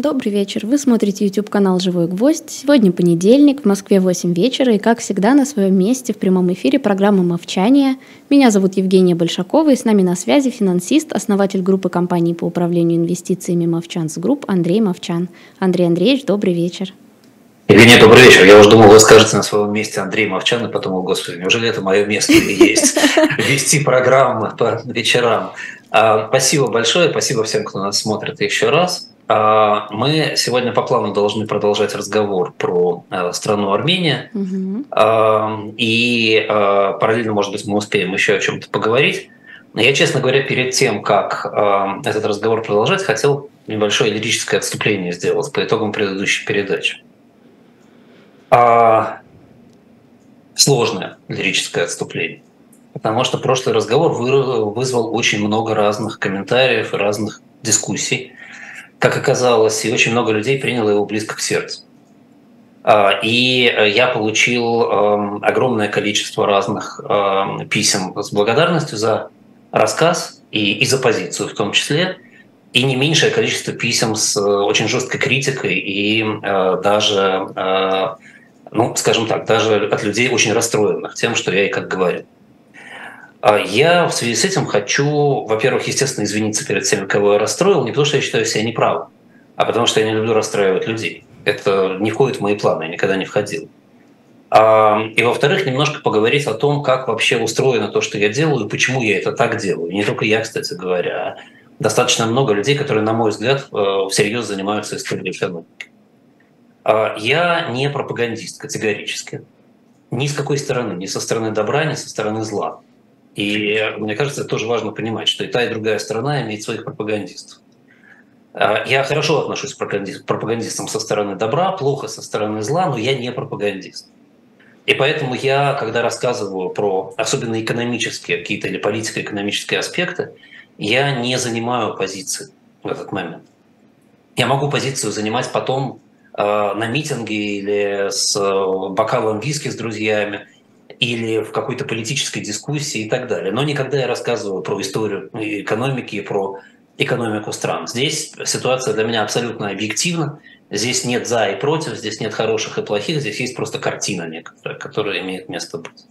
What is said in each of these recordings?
Добрый вечер. Вы смотрите YouTube-канал «Живой гвоздь». Сегодня понедельник, в Москве 8 вечера, и, как всегда, на своем месте в прямом эфире программа «Мовчание». Меня зовут Евгения Большакова, и с нами на связи финансист, основатель группы компаний по управлению инвестициями «Movchan's Group» Андрей Мовчан. Андрей Андреевич, добрый вечер. Евгения, добрый вечер. Я уже думал, вы скажете на своем месте Андрей Мовчан, и подумал, господи, неужели это мое место и есть? Вести программы по вечерам. А, спасибо большое, спасибо всем, кто нас смотрит еще раз. А, мы сегодня по плану должны продолжать разговор про э, страну Армения. Угу. И параллельно, может быть, мы успеем еще о чем-то поговорить. Я, честно говоря, перед тем, как этот разговор продолжать, хотел небольшое лирическое отступление сделать по итогам предыдущей передачи. Сложное лирическое отступление. Потому что прошлый разговор вызвал очень много разных комментариев разных дискуссий как оказалось, и очень много людей приняло его близко к сердцу. А, и я получил эм, огромное количество разных эм, писем с благодарностью за рассказ и, и за позицию в том числе, и не меньшее количество писем с э, очень жесткой критикой и э, даже, э, ну, скажем так, даже от людей очень расстроенных тем, что я и как говорю. А я в связи с этим хочу, во-первых, естественно, извиниться перед теми, кого я расстроил, не потому что я считаю себя неправым, а потому что я не люблю расстраивать людей. Это не входит в мои планы, я никогда не входил. А, и, во-вторых, немножко поговорить о том, как вообще устроено то, что я делаю, и почему я это так делаю. Не только я, кстати говоря, а достаточно много людей, которые, на мой взгляд, э, всерьез занимаются историей экономики. А, я не пропагандист категорически. Ни с какой стороны, ни со стороны добра, ни со стороны зла. И мне кажется, это тоже важно понимать, что и та, и другая сторона имеет своих пропагандистов. А, я хорошо отношусь к пропагандистам со стороны добра, плохо со стороны зла, но я не пропагандист. И поэтому я, когда рассказываю про особенно экономические какие-то или политико-экономические аспекты, я не занимаю позиции в этот момент. Я могу позицию занимать потом э, на митинге или с э, бокалом виски с друзьями – или в какой-то политической дискуссии и так далее. Но никогда я рассказываю про историю экономики и про экономику стран. Здесь ситуация для меня абсолютно объективна. Здесь нет за и против, здесь нет хороших и плохих, здесь есть просто картина некоторая, которая имеет место быть.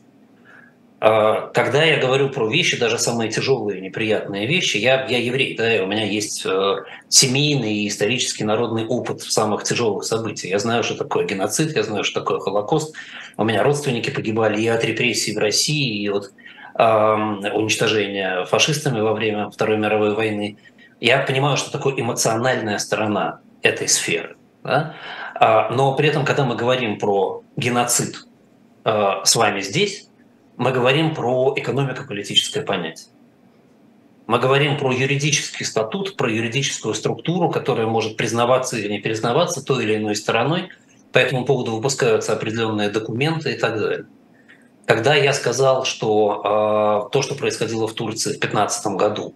А, когда я говорю про вещи, даже самые тяжелые, неприятные вещи, я, я еврей, да, у меня есть э, семейный и исторический народный опыт самых тяжелых событий. Я знаю, что такое геноцид, я знаю, что такое Холокост. У меня родственники погибали и от репрессий в России, и от э, уничтожения фашистами во время Второй мировой войны. Я понимаю, что такое эмоциональная сторона этой сферы. Да? А, но при этом, когда мы говорим про геноцид э, с вами здесь, мы говорим про экономико-политическое понятие. Мы говорим про юридический статут, про юридическую структуру, которая может признаваться или не признаваться той или иной стороной. По этому поводу выпускаются определенные документы и так далее. Когда я сказал, что э, то, что происходило в Турции в 2015 году,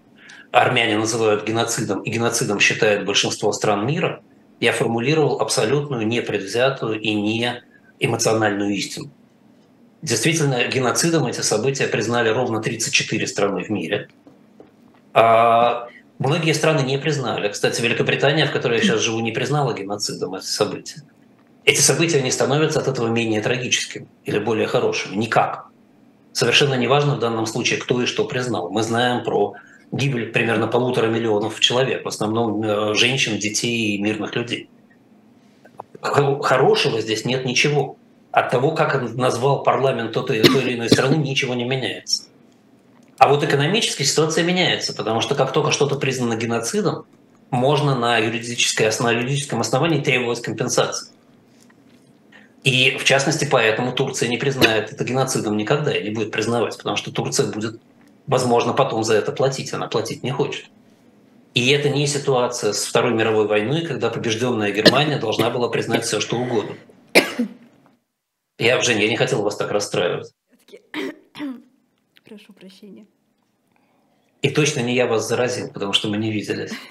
армяне называют геноцидом, и геноцидом считает большинство стран мира, я формулировал абсолютную непредвзятую и не эмоциональную истину. Действительно, геноцидом эти события признали ровно 34 страны в мире. А многие страны не признали. Кстати, Великобритания, в которой я сейчас живу, не признала геноцидом эти события. Эти события не становятся от этого менее трагическими или более хорошими. Никак. Совершенно неважно в данном случае, кто и что признал. Мы знаем про гибель примерно полутора миллионов человек, в основном э, женщин, детей и мирных людей. Хорошего здесь нет ничего от того, как назвал парламент той, или иной страны, ничего не меняется. А вот экономическая ситуация меняется, потому что как только что-то признано геноцидом, можно на, юридической, на юридическом основании требовать компенсации. И в частности поэтому Турция не признает это геноцидом никогда и не будет признавать, потому что Турция будет, возможно, потом за это платить, она платить не хочет. И это не ситуация с Второй мировой войной, когда побежденная Германия должна была признать все, что угодно. Я, Женя, я не хотел вас так расстраивать. Прошу прощения. И точно не я вас заразил, потому что мы не виделись.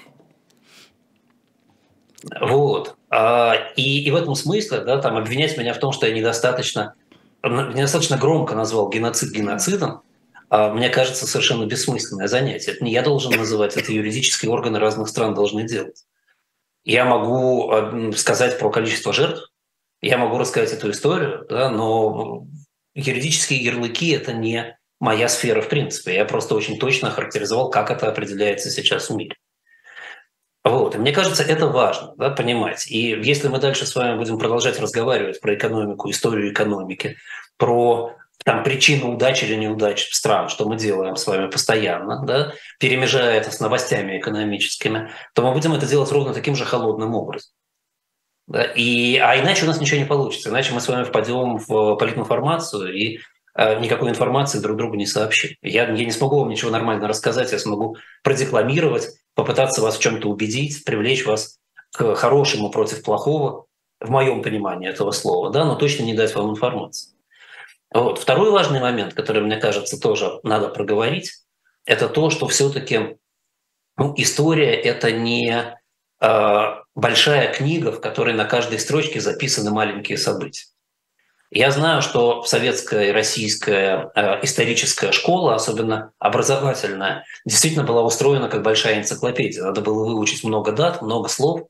Вот. А, и, и в этом смысле, да, там обвинять меня в том, что я недостаточно, недостаточно громко назвал геноцид геноцидом, а, мне кажется, совершенно бессмысленное занятие. Это не я должен называть, это юридические органы разных стран должны делать. Я могу сказать про количество жертв, я могу рассказать эту историю, да, но юридические ярлыки – это не моя сфера в принципе. Я просто очень точно характеризовал, как это определяется сейчас в мире. Вот. И мне кажется, это важно да, понимать. И если мы дальше с вами будем продолжать разговаривать про экономику, историю экономики, про там, причину удачи или неудачи стран, что мы делаем с вами постоянно, да, перемежая это с новостями экономическими, то мы будем это делать ровно таким же холодным образом. Да? И, а иначе у нас ничего не получится. Иначе мы с вами впадем в политинформацию и э, никакой информации друг другу не сообщим. Я, я не смогу вам ничего нормально рассказать, я смогу продекламировать, попытаться вас в чем-то убедить, привлечь вас к хорошему против плохого, в моем понимании этого слова, да, но точно не дать вам информацию. Вот. Второй важный момент, который, мне кажется, тоже надо проговорить, это то, что все-таки ну, история это не э, большая книга, в которой на каждой строчке записаны маленькие события. Я знаю, что советская и российская э, историческая школа, особенно образовательная, действительно была устроена как большая энциклопедия. Надо было выучить много дат, много слов.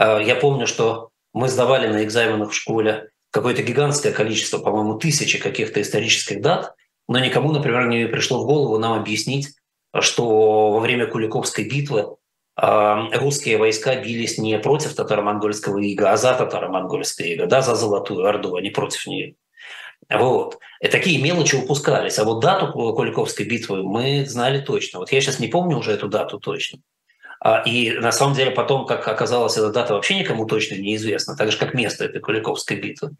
Э, я помню, что мы сдавали на экзаменах в школе какое-то гигантское количество, по-моему, тысячи каких-то исторических дат, но никому, например, не пришло в голову нам объяснить, что во время Куликовской битвы русские войска бились не против татаро-монгольского ига, а за татаро-монгольское иго, да, за Золотую Орду, а не против нее. Вот. И такие мелочи упускались. А вот дату Куликовской битвы мы знали точно. Вот я сейчас не помню уже эту дату точно. А, и на самом деле потом, как оказалось, эта дата вообще никому точно неизвестна, так же, как место этой Куликовской битвы.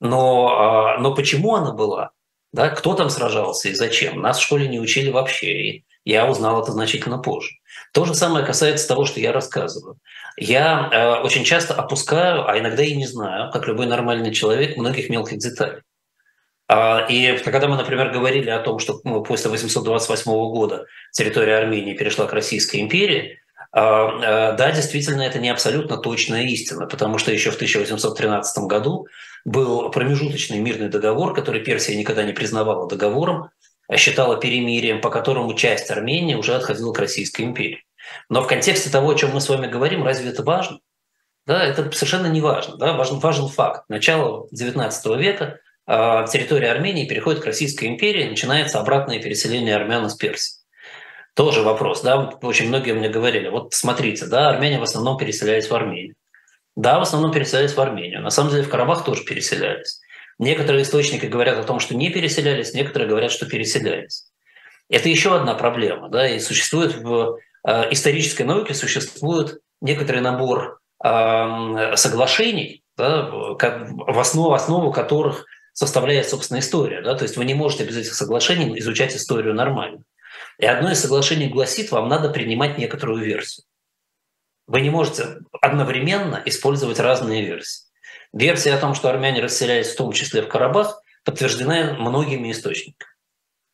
Но, а, но почему она была? Да, кто там сражался и зачем? Нас в школе не учили вообще, и я узнал это значительно позже. То же самое касается того, что я рассказываю. Я э, очень часто опускаю, а иногда и не знаю, как любой нормальный человек, многих мелких деталей. А, и когда мы, например, говорили о том, что ну, после 828 года территория Армении перешла к Российской империи, а, э, да, действительно, это не абсолютно точная истина, потому что еще в 1813 году был промежуточный мирный договор, который Персия никогда не признавала договором, считала перемирием, по которому часть Армении уже отходила к Российской империи. Но в контексте того, о чем мы с вами говорим, разве это важно? Да, это совершенно не важно. Да? Важен, важен факт. Начало XIX века э, территория Армении переходит к Российской империи, начинается обратное переселение армян из Персии. Тоже вопрос, да, очень многие мне говорили, вот смотрите, да, армяне в основном переселялись в Армению. Да, в основном переселялись в Армению. На самом деле в Карабах тоже переселялись. Некоторые источники говорят о том, что не переселялись, некоторые говорят, что переселялись. Это еще одна проблема. Да? И существует в э, исторической науке существует некоторый набор э, соглашений, да, в, основу, основу которых составляет, собственно, история. Да? То есть вы не можете без этих соглашений изучать историю нормально. И одно из соглашений гласит, вам надо принимать некоторую версию. Вы не можете одновременно использовать разные версии. Версия о том, что армяне расселялись в том числе в Карабах, подтверждена многими источниками.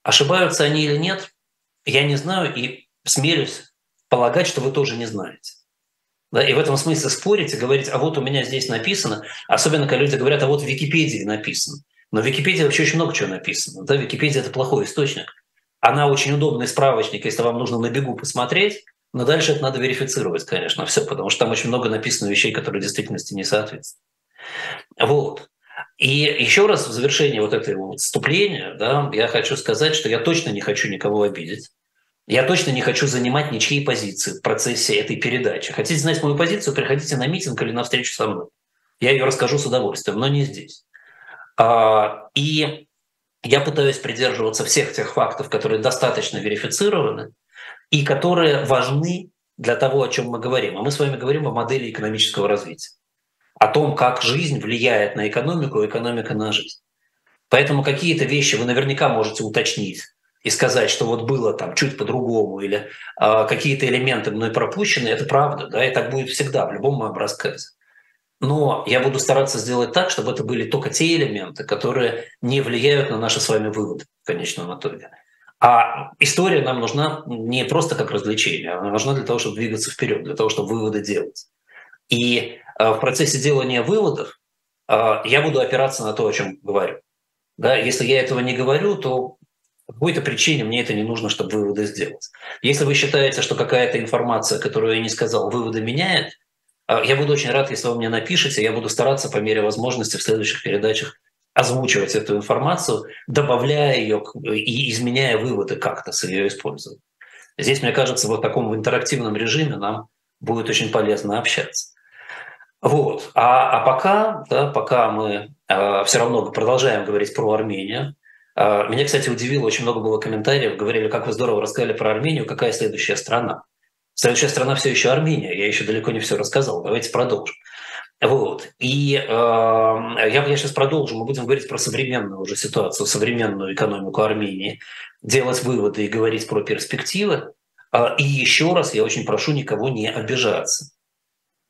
Ошибаются они или нет, я не знаю и смелюсь полагать, что вы тоже не знаете. Да, и в этом смысле спорить и говорить, а вот у меня здесь написано, особенно когда люди говорят, а вот в Википедии написано. Но в Википедии вообще очень много чего написано. Да, Википедия – это плохой источник. Она очень удобный справочник, если вам нужно на бегу посмотреть, но дальше это надо верифицировать, конечно, все, потому что там очень много написано вещей, которые действительности не соответствуют. Вот. И еще раз в завершении вот этого вступления да, я хочу сказать, что я точно не хочу никого обидеть. Я точно не хочу занимать ничьи позиции в процессе этой передачи. Хотите знать мою позицию, приходите на митинг или на встречу со мной. Я ее расскажу с удовольствием, но не здесь. А, и я пытаюсь придерживаться всех тех фактов, которые достаточно верифицированы и которые важны для того, о чем мы говорим. А мы с вами говорим о модели экономического развития о том, как жизнь влияет на экономику, а экономика на жизнь. Поэтому какие-то вещи вы наверняка можете уточнить и сказать, что вот было там чуть по-другому или э, какие-то элементы мной пропущены, это правда, да, и так будет всегда в любом моем рассказе. Но я буду стараться сделать так, чтобы это были только те элементы, которые не влияют на наши с вами выводы в конечном итоге. А история нам нужна не просто как развлечение, она нужна для того, чтобы двигаться вперед, для того, чтобы выводы делать. И в процессе делания выводов э, я буду опираться на то, о чем говорю. Да, если я этого не говорю, то по какой-то причине мне это не нужно, чтобы выводы сделать. Если вы считаете, что какая-то информация, которую я не сказал, выводы меняет, Я буду очень рад, если вы мне напишете. Я буду стараться по мере возможности в следующих передачах озвучивать эту информацию, добавляя ее и изменяя выводы как-то с ее использованием. Здесь, мне кажется, вот в таком интерактивном режиме нам будет очень полезно общаться. Вот. А, а пока, да, пока мы э, все равно продолжаем говорить про Армению, э, меня, кстати, удивило, очень много было комментариев, говорили, как вы здорово рассказали про Армению, какая следующая страна. Следующая страна все еще Армения, я еще далеко не все рассказал, давайте продолжим. Вот. И э, я, я сейчас продолжу. Мы будем говорить про современную уже ситуацию, современную экономику Армении, делать выводы и говорить про перспективы. И еще раз я очень прошу никого не обижаться.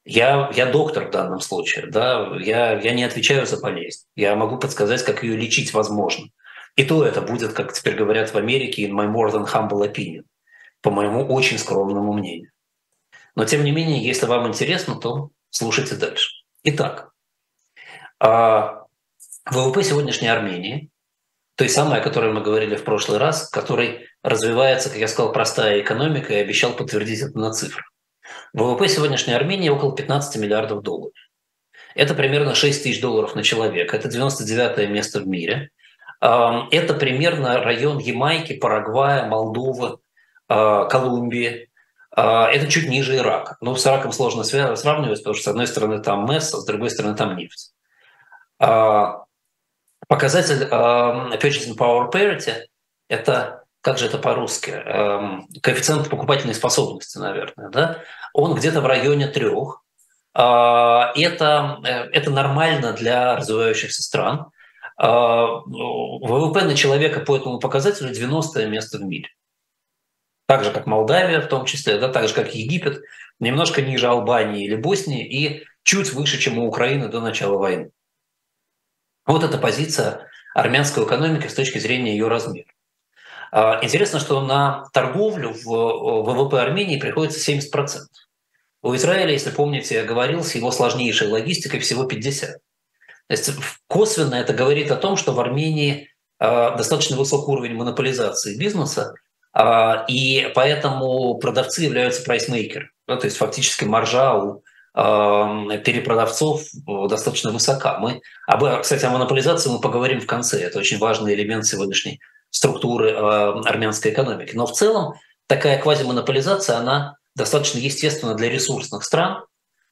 Я, я доктор в данном случае, да, я, я не отвечаю за болезнь. Я могу подсказать, как ее лечить возможно. И то это будет, как теперь говорят в Америке, in my more than humble opinion, по моему очень скромному мнению. Но тем не менее, если вам интересно, то слушайте дальше. Итак, а, ВВП сегодняшней Армении, той самой, о которой мы говорили в прошлый раз, которой развивается, как я сказал, простая экономика и обещал подтвердить это на цифрах. ВВП сегодняшней Армении около 15 миллиардов долларов. Это примерно 6 тысяч долларов на человека. Это 99 место в мире. А, это примерно район Ямайки, Парагвая, Молдовы, а, Колумбии. А, это чуть ниже Ирака. Но с Ираком сложно сравнивать, потому что с одной стороны там МЭС, а с другой стороны там нефть. Показатель Purchasing Power Parity – это, как же это по-русски, коэффициент покупательной способности, наверное, да? он где-то в районе трех. Это, э, это нормально для развивающихся стран. ВВП на человека по этому показателю 90 место в мире так же, как Молдавия в том числе, да, так же, как Египет, немножко ниже Албании или Боснии и чуть выше, чем у Украины до начала войны. Вот эта позиция армянской экономики с точки зрения ее размера. А, интересно, что на торговлю в ВВП Армении приходится 70%. У Израиля, если помните, я говорил, с его сложнейшей логистикой всего 50%. То есть косвенно это говорит о том, что в Армении а, достаточно высокий уровень монополизации бизнеса, а, и поэтому продавцы являются прайсмейкеры. то есть фактически маржа у перепродавцов достаточно высока. Мы, об, кстати, о монополизации мы поговорим в конце. Это очень важный элемент сегодняшней структуры армянской экономики. Но в целом такая квазимонополизация, она достаточно естественна для ресурсных стран.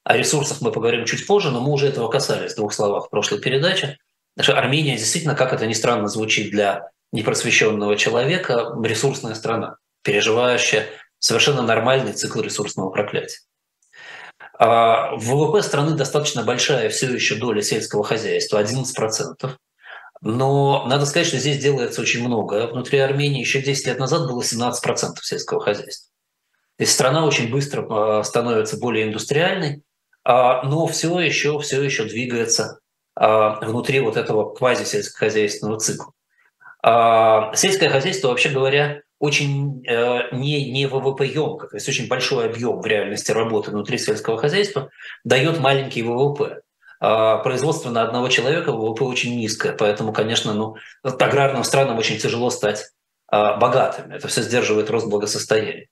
О ресурсах мы поговорим чуть позже, но мы уже этого касались в двух словах в прошлой передаче. Армения действительно, как это ни странно звучит для непросвещенного человека ресурсная страна, переживающая совершенно нормальный цикл ресурсного проклятия. А в ВВП страны достаточно большая все еще доля сельского хозяйства, 11%. Но надо сказать, что здесь делается очень много. Внутри Армении еще 10 лет назад было 17% сельского хозяйства. То есть страна очень быстро а, становится более индустриальной, а, но все еще, все еще двигается внутри вот этого квазисельскохозяйственного цикла. А, сельское хозяйство, вообще говоря, очень э, не, не ВВП емко, то есть очень большой объем в реальности работы внутри сельского хозяйства дает маленький ВВП. А, производство на одного человека ВВП очень низкое, поэтому, конечно, ну, аграрным странам очень тяжело стать а, богатыми. Это все сдерживает рост благосостояния.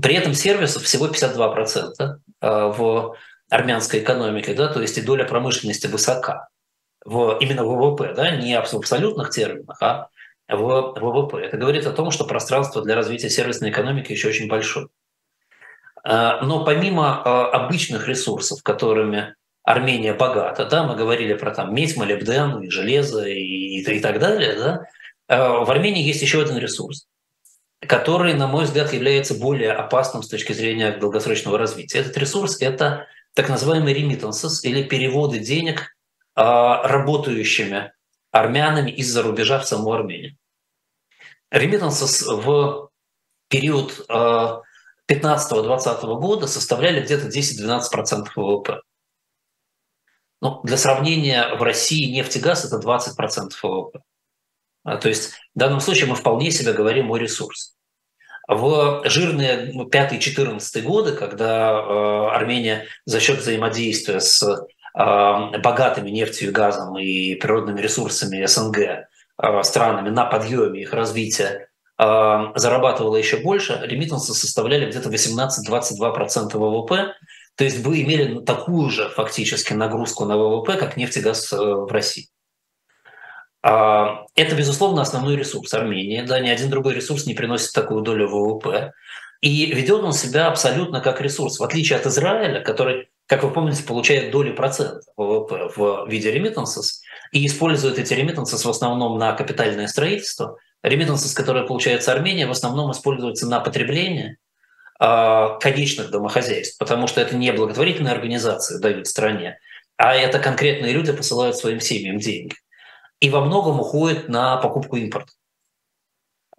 При этом сервисов всего 52% в армянской экономике, да, то есть и доля промышленности высока в, именно в ВВП, да, не в абсолютных терминах, а в ВВП. Это говорит о том, что пространство для развития сервисной экономики еще очень большое. А, но помимо а, обычных ресурсов, которыми Армения богата, да, мы говорили про там медь, молибден, и железо и, и так далее, да, а, в Армении есть еще один ресурс, который, на мой взгляд, является более опасным с точки зрения долгосрочного развития. Этот ресурс – это так называемые remittances или переводы денег работающими армянами из-за рубежа в саму Армению. Ремитансы в период 15-20 э, года составляли где-то 10-12% ВВП. Ну, для сравнения, в России нефть и газ – это 20% ВВП. А, то есть в данном случае мы вполне себе говорим о ресурсе. В жирные 5-14 годы, когда э, Армения за счет взаимодействия с богатыми нефтью и газом и природными ресурсами СНГ а, странами на подъеме их развития зарабатывала еще больше, ремитансы составляли где-то 18-22% ВВП, То есть бы имели такую же фактически нагрузку на ВВП, как нефть и газ э, в России. А, это, безусловно, основной ресурс Армении. Да, ни один другой ресурс не приносит такую долю ВВП. И ведет он себя абсолютно как ресурс, в отличие от Израиля, который, как вы помните, получает доли процента ВВП в виде remittances и использует эти remittances в основном на капитальное строительство. Remittances, которые получается Армения, в основном используются на потребление конечных домохозяйств, потому что это не благотворительные организации дают стране, а это конкретные люди посылают своим семьям деньги. И во многом уходит на покупку импорта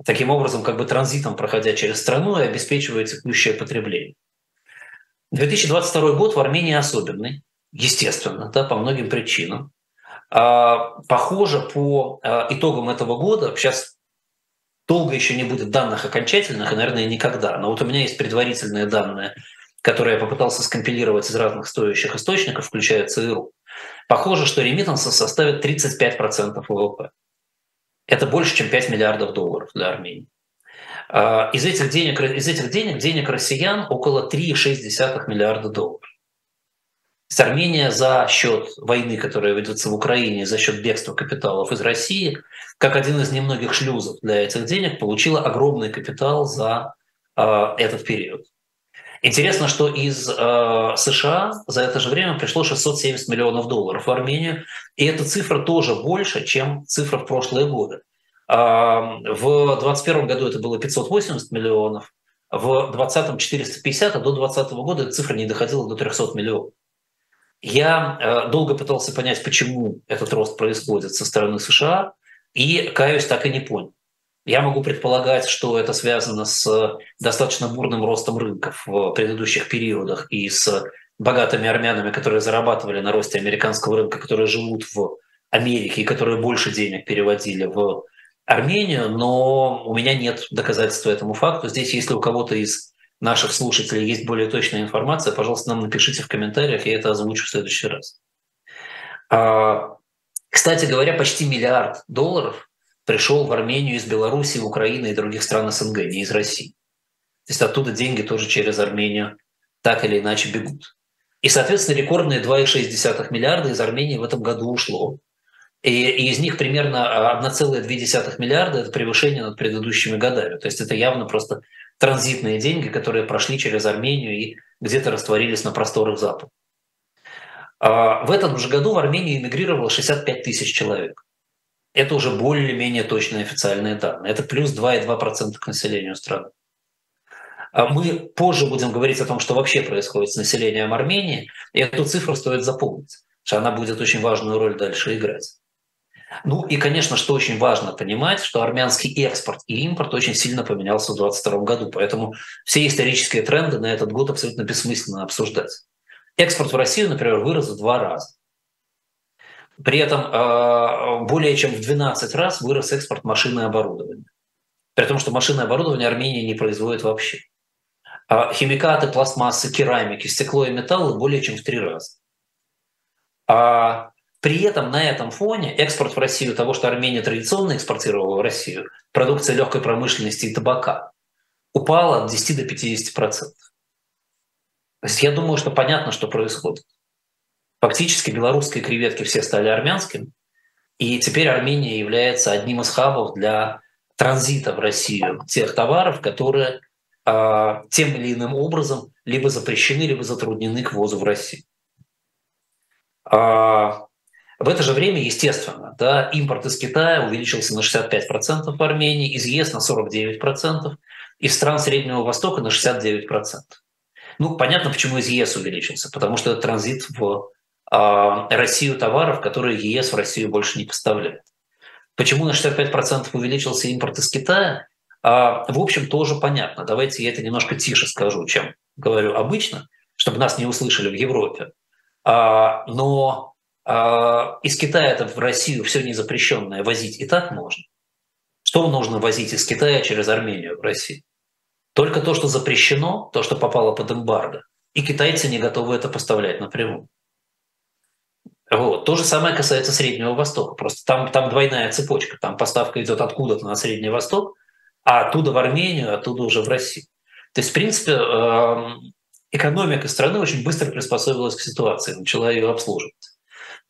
таким образом как бы транзитом проходя через страну и обеспечивая текущее потребление. 2022 год в Армении особенный, естественно, да, по многим причинам. А, похоже, по а, итогам этого года, сейчас долго еще не будет данных окончательных, и, наверное, никогда, но вот у меня есть предварительные данные, которые я попытался скомпилировать из разных стоящих источников, включая ЦРУ. Похоже, что ремитансы составят 35% ВВП. Это больше, чем 5 миллиардов долларов для Армении. А, из этих денег, из этих денег, денег россиян около 3,6 миллиарда долларов. С Армения за счет войны, которая ведется в Украине, за счет бегства капиталов из России, как один из немногих шлюзов для этих денег, получила огромный капитал за э, этот период. Интересно, что из э, США за это же время пришло 670 миллионов долларов в Армению, и эта цифра тоже больше, чем цифра в прошлые годы. Э, в 2021 году это было 580 миллионов, в 2020 450, а до 2020 года эта цифра не доходила до 300 миллионов. Я э, долго пытался понять, почему этот рост происходит со стороны США, и, каюсь, так и не понял. Я могу предполагать, что это связано с достаточно бурным ростом рынков в предыдущих периодах и с богатыми армянами, которые зарабатывали на росте американского рынка, которые живут в Америке и которые больше денег переводили в Армению, но у меня нет доказательства этому факту. Здесь, если у кого-то из наших слушателей есть более точная информация, пожалуйста, нам напишите в комментариях, я это озвучу в следующий раз. А, кстати говоря, почти миллиард долларов пришел в Армению из Беларуси, Украины и других стран СНГ, не из России. То есть оттуда деньги тоже через Армению так или иначе бегут. И, соответственно, рекордные 2,6 миллиарда из Армении в этом году ушло. И, из них примерно 1,2 миллиарда – это превышение над предыдущими годами. То есть это явно просто транзитные деньги, которые прошли через Армению и где-то растворились на просторах Запада. А в этом же году в Армению эмигрировало 65 тысяч человек это уже более-менее точные официальные данные. Это плюс 2,2% к населению страны. А мы позже будем говорить о том, что вообще происходит с населением Армении, и эту цифру стоит запомнить, что она будет очень важную роль дальше играть. Ну и, конечно, что очень важно понимать, что армянский экспорт и импорт очень сильно поменялся в 2022 году, поэтому все исторические тренды на этот год абсолютно бессмысленно обсуждать. Экспорт в Россию, например, вырос в два раза. При этом а, более чем в 12 раз вырос экспорт машины и оборудования. При том, что машины и оборудование Армения не производит вообще. А химикаты, пластмассы, керамики, стекло и металлы более чем в три раза. А при этом на этом фоне экспорт в Россию того, что Армения традиционно экспортировала в Россию, продукция легкой промышленности и табака, упала от 10 до 50 процентов. То есть я думаю, что понятно, что происходит. Фактически белорусские креветки все стали армянскими, и теперь Армения является одним из хабов для транзита в Россию тех товаров, которые э, тем или иным образом либо запрещены, либо затруднены к ввозу в Россию. А, в это же время, естественно, да, импорт из Китая увеличился на 65% в Армении, из ЕС на 49%, из стран Среднего Востока на 69%. Ну, понятно, почему из ЕС увеличился, потому что это транзит в а, Россию товаров, которые ЕС в Россию больше не поставляет. Почему на 65% увеличился импорт из Китая? А, в общем, тоже понятно. Давайте я это немножко тише скажу, чем говорю обычно, чтобы нас не услышали в Европе. А, но из Китая это в Россию все незапрещенное возить и так можно. Что нужно возить из Китая через Армению в Россию? Только то, что запрещено, то, что попало под эмбарго. И китайцы не готовы это поставлять напрямую. Вот. То же самое касается Среднего Востока. Просто там, там двойная цепочка. Там поставка идет откуда-то на Средний Восток, а оттуда в Армению, оттуда уже в Россию. То есть, в принципе, эм, экономика страны очень быстро приспособилась к ситуации, начала ее обслуживать.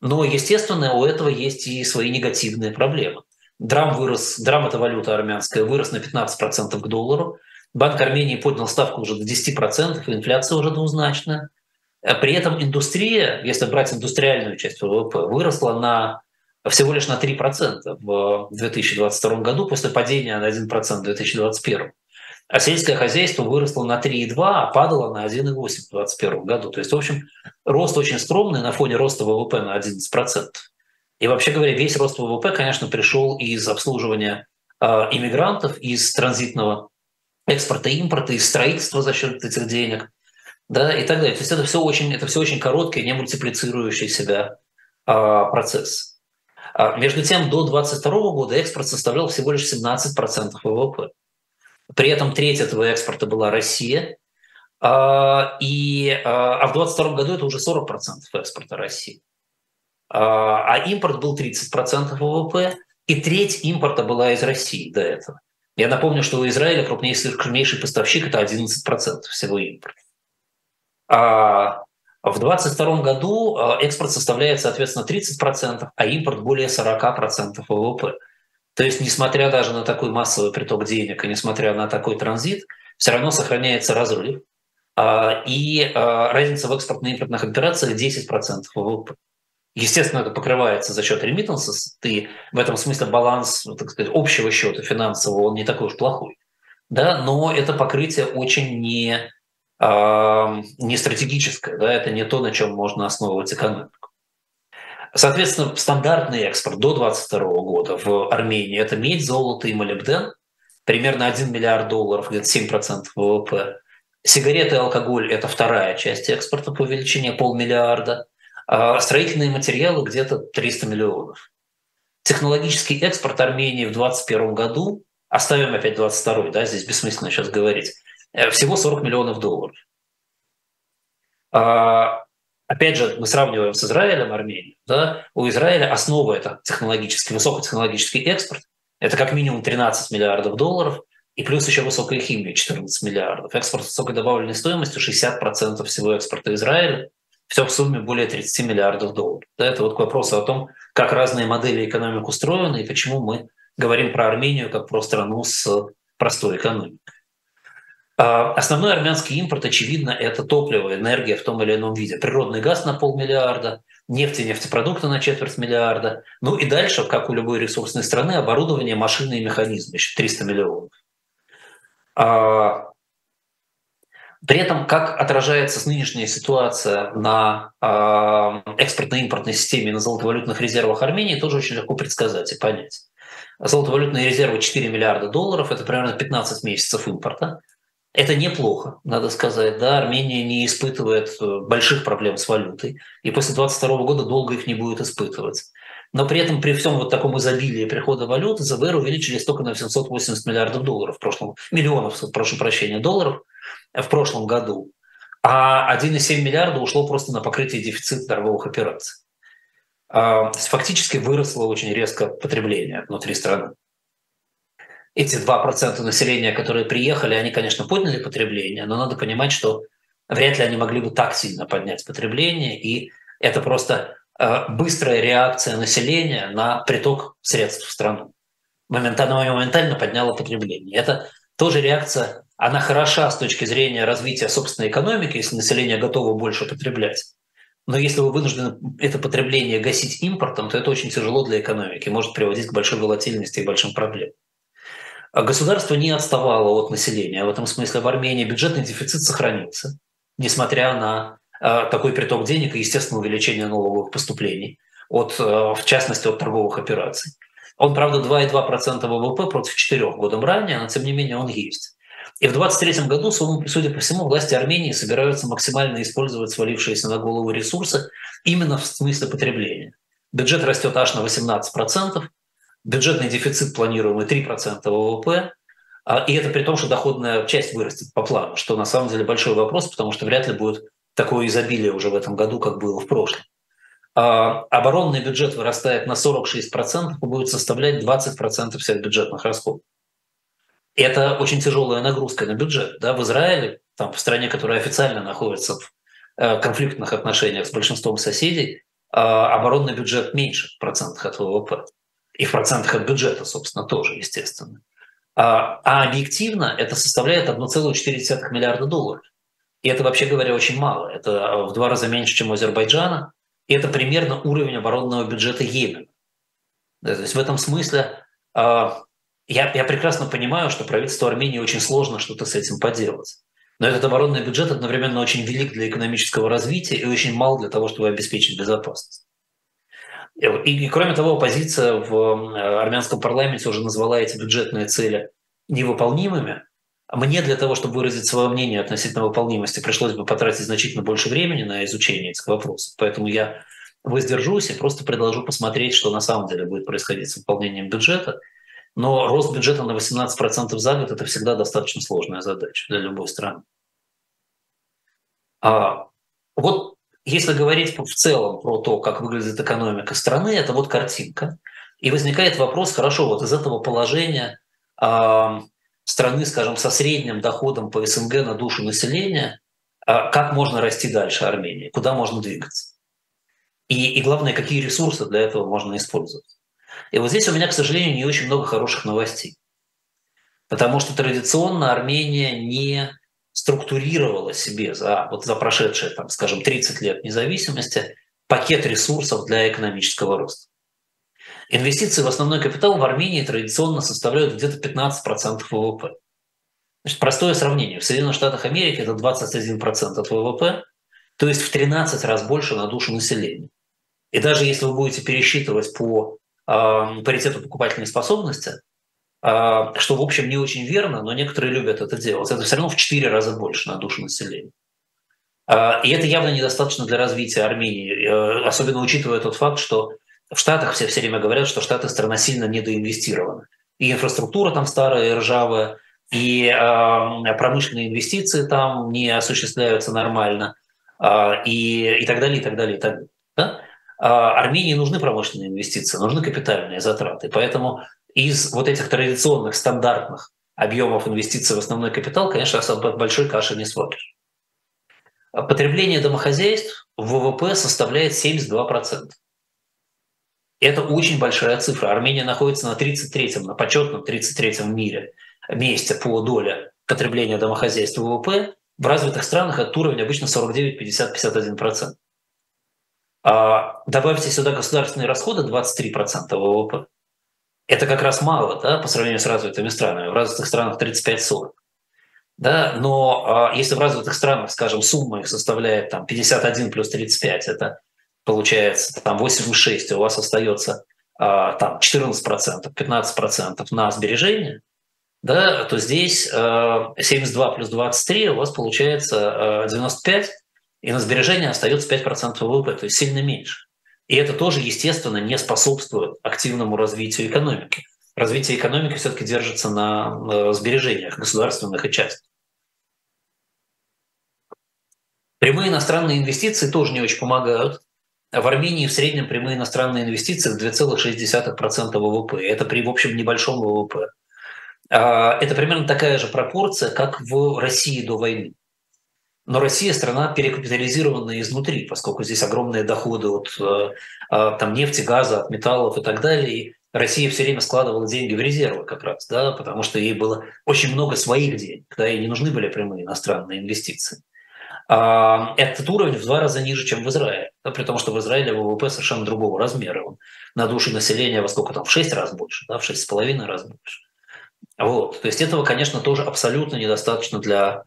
Но, естественно, у этого есть и свои негативные проблемы. Драм вырос, драм это валюта армянская, вырос на 15% к доллару. Банк Армении поднял ставку уже до 10%, инфляция уже двузначная. А при этом индустрия, если брать индустриальную часть ВВП, выросла на всего лишь на 3% в 2022 году после падения на 1% в 2021. А сельское хозяйство выросло на 3,2, а падало на 1,8 в 2021 году. То есть, в общем, рост очень скромный на фоне роста ВВП на 11%. И вообще говоря, весь рост ВВП, конечно, пришел из обслуживания э, иммигрантов, из транзитного экспорта импорта, из строительства за счет этих денег, да, и так далее. То есть это все очень, это все очень короткий, не мультиплицирующий себя э, процесс. А между тем, до 2022 года экспорт составлял всего лишь 17% ВВП. При этом треть этого экспорта была Россия, а, и, а, а в 2022 году это уже 40% экспорта России. А, а импорт был 30% ВВП, и треть импорта была из России до этого. Я напомню, что у Израиля крупнейший, крупнейший поставщик – это 11% всего импорта. А в 2022 году экспорт составляет, соответственно, 30%, а импорт более 40% ВВП. То есть, несмотря даже на такой массовый приток денег и несмотря на такой транзит, все равно сохраняется разрыв. А, и а, разница в экспортно-импортных операциях 10% ВВП. Естественно, это покрывается за счет ремиттансов, и в этом смысле баланс, ну, так сказать, общего счета финансового, он не такой уж плохой. Да, но это покрытие очень не, не стратегическое, да, это не то, на чем можно основывать экономику. Соответственно, стандартный экспорт до 2022 года в Армении – это медь, золото и молибден, примерно 1 миллиард долларов, где-то 7% ВВП. Сигареты и алкоголь – это вторая часть экспорта по величине полмиллиарда. А строительные материалы где-то 300 миллионов. Технологический экспорт Армении в 2021 году, оставим опять 22 да, здесь бессмысленно сейчас говорить, э, всего 40 миллионов долларов. А Опять же, мы сравниваем с Израилем, Арменией. Да? У Израиля основа – это технологический, высокотехнологический экспорт. Это как минимум 13 миллиардов долларов, и плюс еще высокая химия – 14 миллиардов. Экспорт высокой добавленной стоимостью – 60% всего экспорта Израиля. Все в сумме более 30 миллиардов долларов. Да, это вот к вопросу о том, как разные модели экономик устроены и почему мы говорим про Армению как про страну с простой экономикой. А, основной армянский импорт, очевидно, это топливо, энергия в том или ином виде. Природный газ на полмиллиарда, нефть и нефтепродукты на четверть миллиарда. Ну и дальше, как у любой ресурсной страны, оборудование, машины и механизмы, еще 300 миллионов. А, при этом, как отражается нынешняя ситуация на а, экспортно-импортной системе на золотовалютных резервах Армении, тоже очень легко предсказать и понять. Золотовалютные резервы 4 миллиарда долларов, это примерно 15 месяцев импорта. Это неплохо, надо сказать. Да, Армения не испытывает э, больших проблем с валютой, и после 2022 года долго их не будет испытывать. Но при этом при всем вот таком изобилии прихода валюты ЗВР увеличились только на 780 миллиардов долларов в прошлом, миллионов, прошу прощения, долларов в прошлом году. А 1,7 миллиарда ушло просто на покрытие дефицита торговых операций. А, фактически выросло очень резко потребление внутри страны эти 2% населения, которые приехали, они, конечно, подняли потребление, но надо понимать, что вряд ли они могли бы так сильно поднять потребление, и это просто э, быстрая реакция населения на приток средств в страну. Моментально, моментально подняло потребление. Это тоже реакция, она хороша с точки зрения развития собственной экономики, если население готово больше потреблять. Но если вы вынуждены это потребление гасить импортом, то это очень тяжело для экономики, может приводить к большой волатильности и большим проблемам. А государство не отставало от населения. В этом смысле в Армении бюджетный дефицит сохранился, несмотря на э, такой приток денег и, естественно, увеличение налоговых поступлений, от, э, в частности, от торговых операций. Он, правда, 2,2% ВВП против 4 годом ранее, но тем не менее он есть. И в 2023 году, судя по всему, власти Армении собираются максимально использовать свалившиеся на голову ресурсы именно в смысле потребления. Бюджет растет аж на 18%, бюджетный дефицит планируемый 3% ВВП, а, и это при том, что доходная часть вырастет по плану, что на самом деле большой вопрос, потому что вряд ли будет такое изобилие уже в этом году, как было в прошлом. А, оборонный бюджет вырастает на 46% и будет составлять 20% всех бюджетных расходов. Это очень тяжелая нагрузка на бюджет. Да? В Израиле там, в стране, которая официально находится в э, конфликтных отношениях с большинством соседей, а, оборонный бюджет меньше в процентах от ВВП. И в процентах от бюджета, собственно, тоже, естественно. А, а объективно это составляет 1,4 миллиарда долларов. И это, вообще говоря, очень мало. Это в два раза меньше, чем у Азербайджана. И это примерно уровень оборонного бюджета Йемена. то есть в этом смысле а, я, я прекрасно понимаю, что правительству Армении очень сложно что-то с этим поделать. Но этот оборонный бюджет одновременно очень велик для экономического развития и очень мал для того, чтобы обеспечить безопасность. И, и кроме того, оппозиция в армянском парламенте уже назвала эти бюджетные цели невыполнимыми. Мне для того, чтобы выразить свое мнение относительно выполнимости, пришлось бы потратить значительно больше времени на изучение этих вопросов. Поэтому я воздержусь и просто предложу посмотреть, что на самом деле будет происходить с выполнением бюджета. Но рост бюджета на 18% за год – это всегда достаточно сложная задача для любой страны. А вот если говорить в целом про то, как выглядит экономика страны, это вот картинка. И возникает вопрос, хорошо, вот из этого положения э, страны, скажем, со средним доходом по СНГ на душу населения, э, как можно расти дальше Армении, куда можно двигаться? И, и главное, какие ресурсы для этого можно использовать. И вот здесь у меня, к сожалению, не очень много хороших новостей. Потому что традиционно Армения не структурировала себе за, вот за прошедшие, там, скажем, 30 лет независимости пакет ресурсов для экономического роста. Инвестиции в основной капитал в Армении традиционно составляют где-то 15% ВВП. Значит, простое сравнение. В Соединенных Штатах Америки это 21% от ВВП, то есть в 13 раз больше на душу населения. И даже если вы будете пересчитывать по э, паритету покупательной способности, что, в общем, не очень верно, но некоторые любят это делать, это все равно в 4 раза больше на душу населения. Э, и это явно недостаточно для развития Армении, э, особенно учитывая тот факт, что в Штатах все все время говорят, что Штаты страна сильно недоинвестирована. И инфраструктура там старая и ржавая, и э, промышленные инвестиции там не осуществляются нормально, и, и так далее, и так далее, и так далее. Да? А Армении нужны промышленные инвестиции, нужны капитальные затраты. Поэтому из вот этих традиционных, стандартных объемов инвестиций в основной капитал, конечно, особо большой каши не сваришь. А потребление домохозяйств в ВВП составляет 72%. Это очень большая цифра. Армения находится на 33-м, на почетном 33-м мире месте по доле потребления домохозяйств в ВВП. В развитых странах этот уровень обычно 49, 50, 51%. А добавьте сюда государственные расходы 23% ВВП. Это как раз мало да, по сравнению с развитыми странами. В развитых странах 35-40. Да, но а, если в развитых странах, скажем, сумма их составляет там, 51 плюс 35, это получается там 8,6, у вас остается а, там 14%, 15% на сбережения, да, то здесь а, 72 плюс 23 у вас получается а, 95, и на сбережения остается 5% ВВП, то есть сильно меньше. И это тоже, естественно, не способствует активному развитию экономики. Развитие экономики все-таки держится на сбережениях государственных и частных. Прямые иностранные инвестиции тоже не очень помогают. В Армении в среднем прямые иностранные инвестиции в 2,6% ВВП. Это при, в общем, небольшом ВВП. А, это примерно такая же пропорция, как в России до войны. Но Россия страна перекапитализированная изнутри, поскольку здесь огромные доходы от э, э, там, нефти, газа, от металлов и так далее. И Россия все время складывала деньги в резервы как раз, да, потому что ей было очень много своих денег, да, ей не нужны были прямые иностранные инвестиции. А этот уровень в два раза ниже, чем в Израиле, да, при том, что в Израиле ВВП совершенно другого размера. Он на душу населения во сколько там, в шесть раз больше, да, в шесть с половиной раз больше. Вот. То есть этого, конечно, тоже абсолютно недостаточно для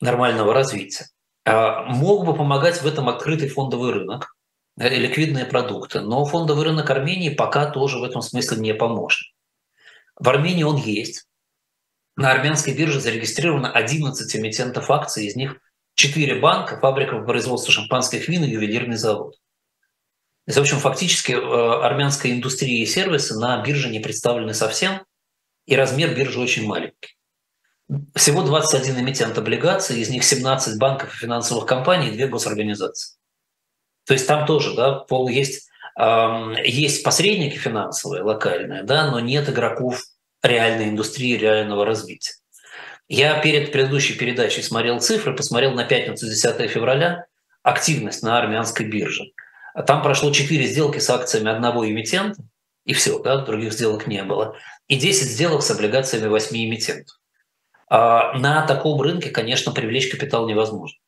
нормального развития. А, мог бы помогать в этом открытый фондовый рынок, и ликвидные продукты, но фондовый рынок Армении пока тоже в этом смысле не поможет. В Армении он есть. На армянской бирже зарегистрировано 11 эмитентов акций, из них 4 банка, фабрика по производству шампанских вин и ювелирный завод. То в общем, фактически э, армянская индустрия и сервисы на бирже не представлены совсем, и размер биржи очень маленький. Всего 21 эмитент облигаций, из них 17 банков и финансовых компаний и 2 госорганизации. То есть там тоже да, пол есть, есть посредники финансовые, локальные, да, но нет игроков реальной индустрии, реального развития. Я перед предыдущей передачей смотрел цифры, посмотрел на пятницу 10 февраля активность на армянской бирже. Там прошло 4 сделки с акциями одного эмитента, и все, да, других сделок не было. И 10 сделок с облигациями 8 эмитентов. А на таком рынке, конечно, привлечь капитал невозможно.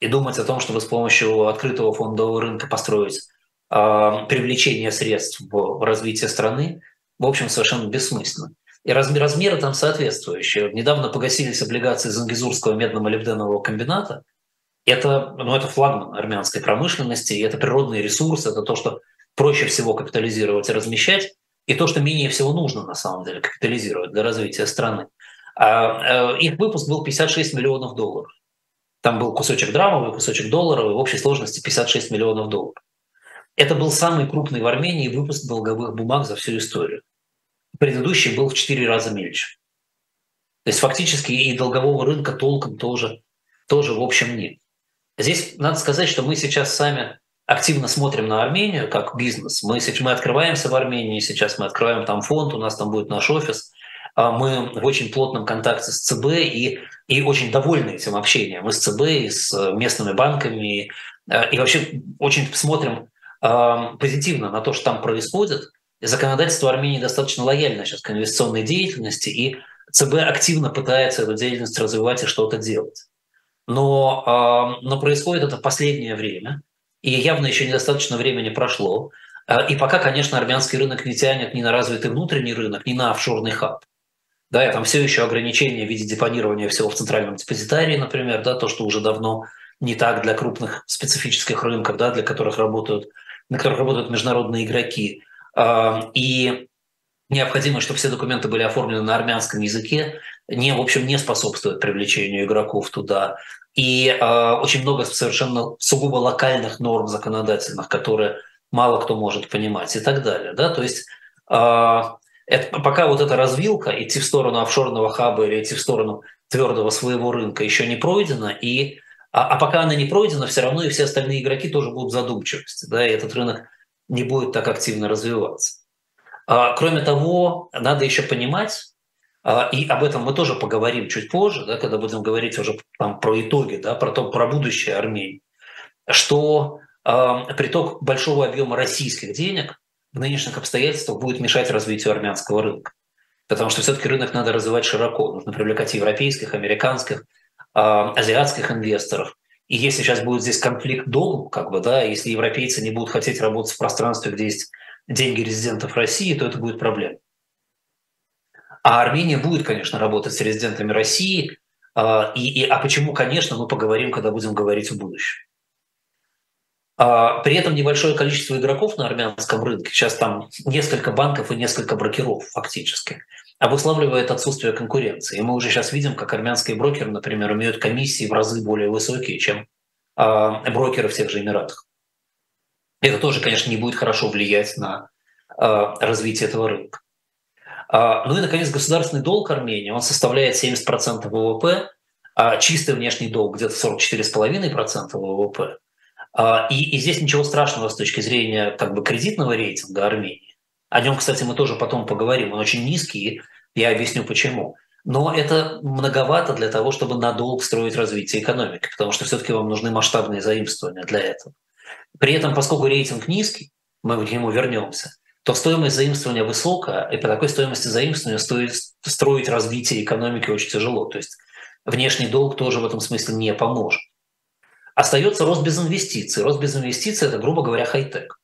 И думать о том, чтобы с помощью открытого фондового рынка построить а, привлечение средств в развитие страны, в общем, совершенно бессмысленно. И размер, размеры там соответствующие. Недавно погасились облигации Зангизурского медно-молибденового комбината. Это, ну, это флагман армянской промышленности, это природный ресурс, это то, что проще всего капитализировать и размещать, и то, что менее всего нужно на самом деле капитализировать для развития страны. А, э, их выпуск был 56 миллионов долларов. Там был кусочек драмовый, кусочек долларовый, в общей сложности 56 миллионов долларов. Это был самый крупный в Армении выпуск долговых бумаг за всю историю. Предыдущий был в 4 раза меньше. То есть фактически и долгового рынка толком тоже, тоже в общем нет. Здесь надо сказать, что мы сейчас сами активно смотрим на Армению как бизнес. Мы, мы открываемся в Армении, сейчас мы открываем там фонд, у нас там будет наш офис. А мы в очень плотном контакте с ЦБ и, и очень довольны этим общением и с ЦБ, и с местными банками. И, и вообще очень смотрим позитивно на то, что там происходит. И законодательство Армении достаточно лояльно сейчас к инвестиционной деятельности, и ЦБ активно пытается эту деятельность развивать и что-то делать. Но, но происходит это в последнее время, и явно еще недостаточно времени прошло. И пока, конечно, армянский рынок не тянет ни на развитый внутренний рынок, ни на офшорный хаб. Да, и там все еще ограничения в виде депонирования всего в центральном депозитарии, например, да, то, что уже давно не так для крупных специфических рынков, да, для которых работают, на которых работают международные игроки. А, и необходимо, чтобы все документы были оформлены на армянском языке, не, в общем, не способствует привлечению игроков туда. И э, очень много совершенно сугубо локальных норм законодательных, которые мало кто может понимать и так далее. Да? То есть э, это, пока вот эта развилка, идти в сторону офшорного хаба или идти в сторону твердого своего рынка еще не пройдена, и, а, а пока она не пройдена, все равно и все остальные игроки тоже будут в задумчивости, да, и этот рынок не будет так активно развиваться. А, кроме того, надо еще понимать, а, и об этом мы тоже поговорим чуть позже, да, когда будем говорить уже там, про итоги, да, про, то, про будущее Армении, что э, приток большого объема российских денег в нынешних обстоятельствах будет мешать развитию армянского рынка. Потому что все-таки рынок надо развивать широко. Нужно привлекать европейских, американских, э, азиатских инвесторов. И если сейчас будет здесь конфликт догм, как бы, да, если европейцы не будут хотеть работать в пространстве, где есть деньги резидентов России, то это будет проблема. А Армения будет, конечно, работать с резидентами России. Э, и, и, а почему, конечно, мы поговорим, когда будем говорить о будущем. А, при этом небольшое количество игроков на армянском рынке, сейчас там несколько банков и несколько брокеров фактически, обуславливает отсутствие конкуренции. И мы уже сейчас видим, как армянские брокеры, например, имеют комиссии в разы более высокие, чем а, брокеры в тех же Эмиратах. Это тоже, конечно, не будет хорошо влиять на а, развитие этого рынка. Ну и, наконец, государственный долг Армении, он составляет 70% ВВП, а чистый внешний долг где-то 44,5% ВВП. А, и, и здесь ничего страшного с точки зрения как бы кредитного рейтинга Армении. О нем, кстати, мы тоже потом поговорим. Он очень низкий, я объясню почему. Но это многовато для того, чтобы надолго строить развитие экономики, потому что все-таки вам нужны масштабные заимствования для этого. При этом, поскольку рейтинг низкий, мы к нему вернемся, то стоимость заимствования высокая, и по такой стоимости заимствования стоит строить развитие экономики очень тяжело. То есть внешний долг тоже в этом смысле не поможет. Остается рост без инвестиций. Рост без инвестиций – это, грубо говоря, хай-тек.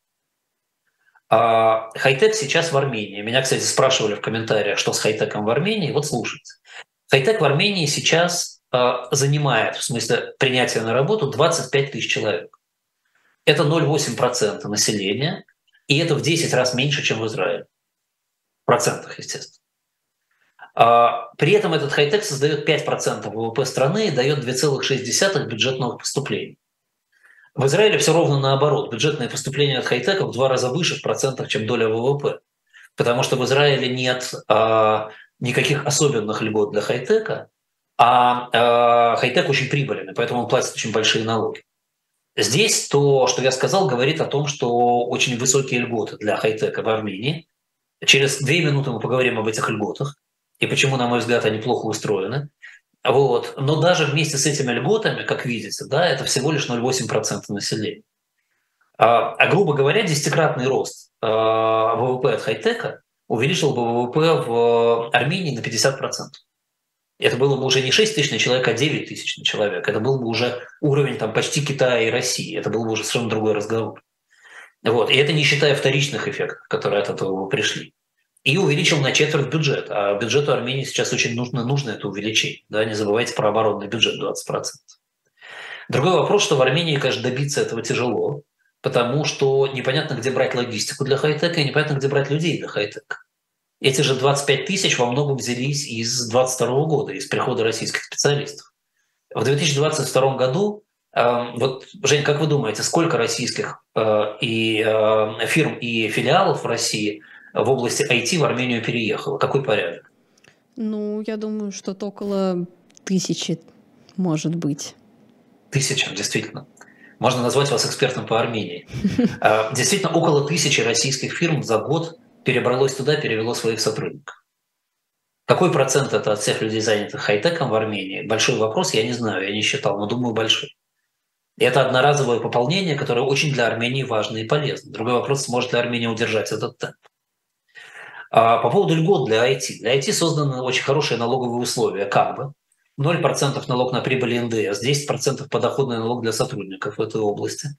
А хай-тек сейчас в Армении. Меня, кстати, спрашивали в комментариях, что с хай-теком в Армении. Вот слушайте. Хай-тек в Армении сейчас а, занимает, в смысле принятия на работу, 25 тысяч человек. Это 0,8% населения, и это в 10 раз меньше, чем в Израиле. В процентах, естественно. А, при этом этот хай-тек создает 5% ВВП страны и дает 2,6 бюджетного поступления. В Израиле все ровно наоборот. Бюджетные поступления от хай-тека в два раза выше в процентах, чем доля ВВП. Потому что в Израиле нет а, никаких особенных льгот для хай-тека, а, а хай-тек очень прибыльный, поэтому он платит очень большие налоги. Здесь то, что я сказал, говорит о том, что очень высокие льготы для хай-тека в Армении. Через две минуты мы поговорим об этих льготах и почему, на мой взгляд, они плохо устроены. Вот. Но даже вместе с этими льготами, как видите, да, это всего лишь 0,8% населения. А, а грубо говоря, десятикратный рост а, ВВП от хай-тека увеличил бы ВВП в Армении на 50%. Это было бы уже не 6 тысяч на человека, а 9 тысяч на человека. Это был бы уже уровень там, почти Китая и России. Это был бы уже совершенно другой разговор. Вот. И это не считая вторичных эффектов, которые от этого пришли. И увеличил на четверть бюджет. А бюджету Армении сейчас очень нужно, нужно это увеличение. Да? Не забывайте про оборонный бюджет 20%. Другой вопрос, что в Армении, конечно, добиться этого тяжело, потому что непонятно, где брать логистику для хай-тека и непонятно, где брать людей для хай-тека. Эти же 25 тысяч во многом взялись из 2022 года, из прихода российских специалистов. В 2022 году, э, вот, Жень, как вы думаете, сколько российских э, и э, фирм и филиалов в России в области IT в Армению переехало? Какой порядок? Ну, я думаю, что-то около тысячи, может быть. Тысяча, действительно. Можно назвать вас экспертом по Армении. Действительно, около тысячи российских фирм за год перебралось туда, перевело своих сотрудников. Какой процент это от всех людей, занятых хай-теком в Армении? Большой вопрос, я не знаю, я не считал, но думаю, большой. Это одноразовое пополнение, которое очень для Армении важно и полезно. Другой вопрос, сможет ли Армения удержать этот темп. А по поводу льгот для IT. Для IT созданы очень хорошие налоговые условия, как бы. 0% налог на прибыль НДС, 10% подоходный налог для сотрудников в этой области,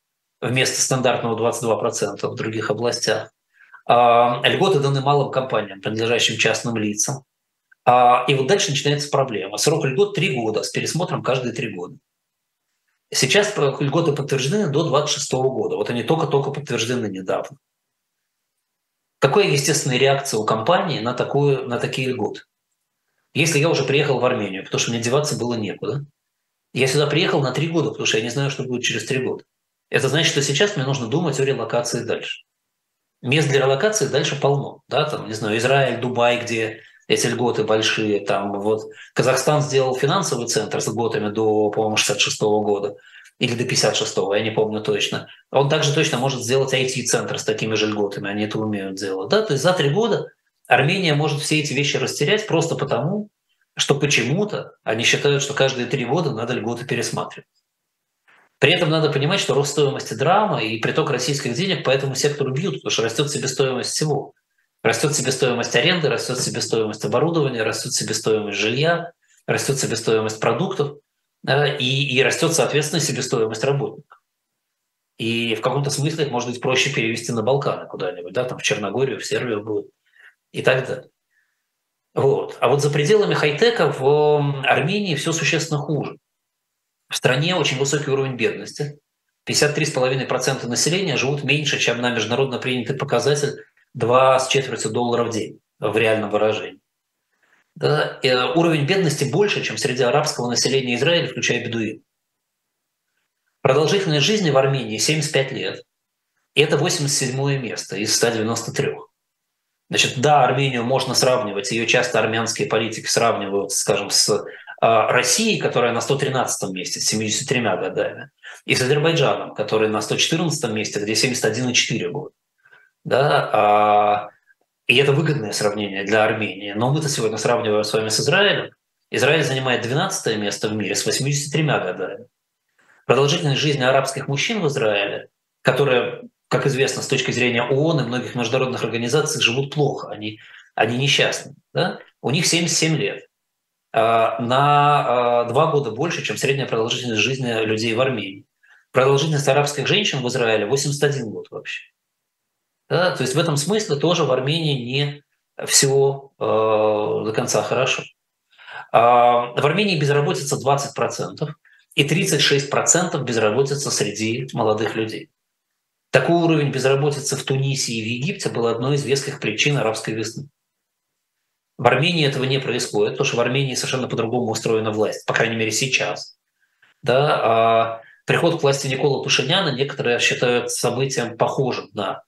вместо стандартного 22% в других областях. А, льготы даны малым компаниям, принадлежащим частным лицам. А, и вот дальше начинается проблема. Срок льгот 3 года, с пересмотром каждые 3 года. Сейчас льготы подтверждены до 26 года. Вот они только-только подтверждены недавно. Какая естественная реакция у компании на, такую, на такие льготы? Если я уже приехал в Армению, потому что мне деваться было некуда, я сюда приехал на три года, потому что я не знаю, что будет через три года. Это значит, что сейчас мне нужно думать о релокации дальше. Мест для релокации дальше полно. Да, там, не знаю, Израиль, Дубай, где эти льготы большие. Там, вот, Казахстан сделал финансовый центр с льготами до, по-моему, 66 года или до 56-го, я не помню точно. Он также точно может сделать IT-центр с такими же льготами, они это умеют делать. Да? То есть за три года Армения может все эти вещи растерять просто потому, что почему-то они считают, что каждые три года надо льготы пересматривать. При этом надо понимать, что рост стоимости драма и приток российских денег по этому сектору бьют, потому что растет себестоимость всего. Растет себестоимость аренды, растет себестоимость оборудования, растет себестоимость жилья, растет себестоимость продуктов и, и растет, соответственно, себестоимость работников. И в каком-то смысле это может быть проще перевести на Балканы куда-нибудь, да, там в Черногорию, в Сербию будет и так далее. Вот. А вот за пределами хай-тека в Армении все существенно хуже. В стране очень высокий уровень бедности. 53,5% населения живут меньше, чем на международно принятый показатель 2 с четвертью долларов в день в реальном выражении. Да? Э, уровень бедности больше, чем среди арабского населения Израиля, включая бедуин. Продолжительность жизни в Армении 75 лет. И это 87 место из 193. Значит, да, Армению можно сравнивать, ее часто армянские политики сравнивают, скажем, с а, Россией, которая на 113 месте, с 73 годами, и с Азербайджаном, который на 114 месте, где 71,4 года. Да? А, и это выгодное сравнение для Армении. Но мы-то сегодня сравниваем с вами с Израилем. Израиль занимает 12 место в мире с 83 годами. Продолжительность жизни арабских мужчин в Израиле, которая как известно, с точки зрения ООН и многих международных организаций живут плохо, они, они несчастны. Да? У них 77 лет. А, на а, два года больше, чем средняя продолжительность жизни людей в Армении. Продолжительность арабских женщин в Израиле 81 год вообще. Да? То есть в этом смысле тоже в Армении не все э, до конца хорошо. А, в Армении безработица 20%, и 36% безработица среди молодых людей. Такой уровень безработицы в Тунисе и в Египте был одной из веских причин арабской весны. В Армении этого не происходит, потому что в Армении совершенно по-другому устроена власть, по крайней мере сейчас. Да, а приход к власти Никола Пашиняна некоторые считают событием похожим на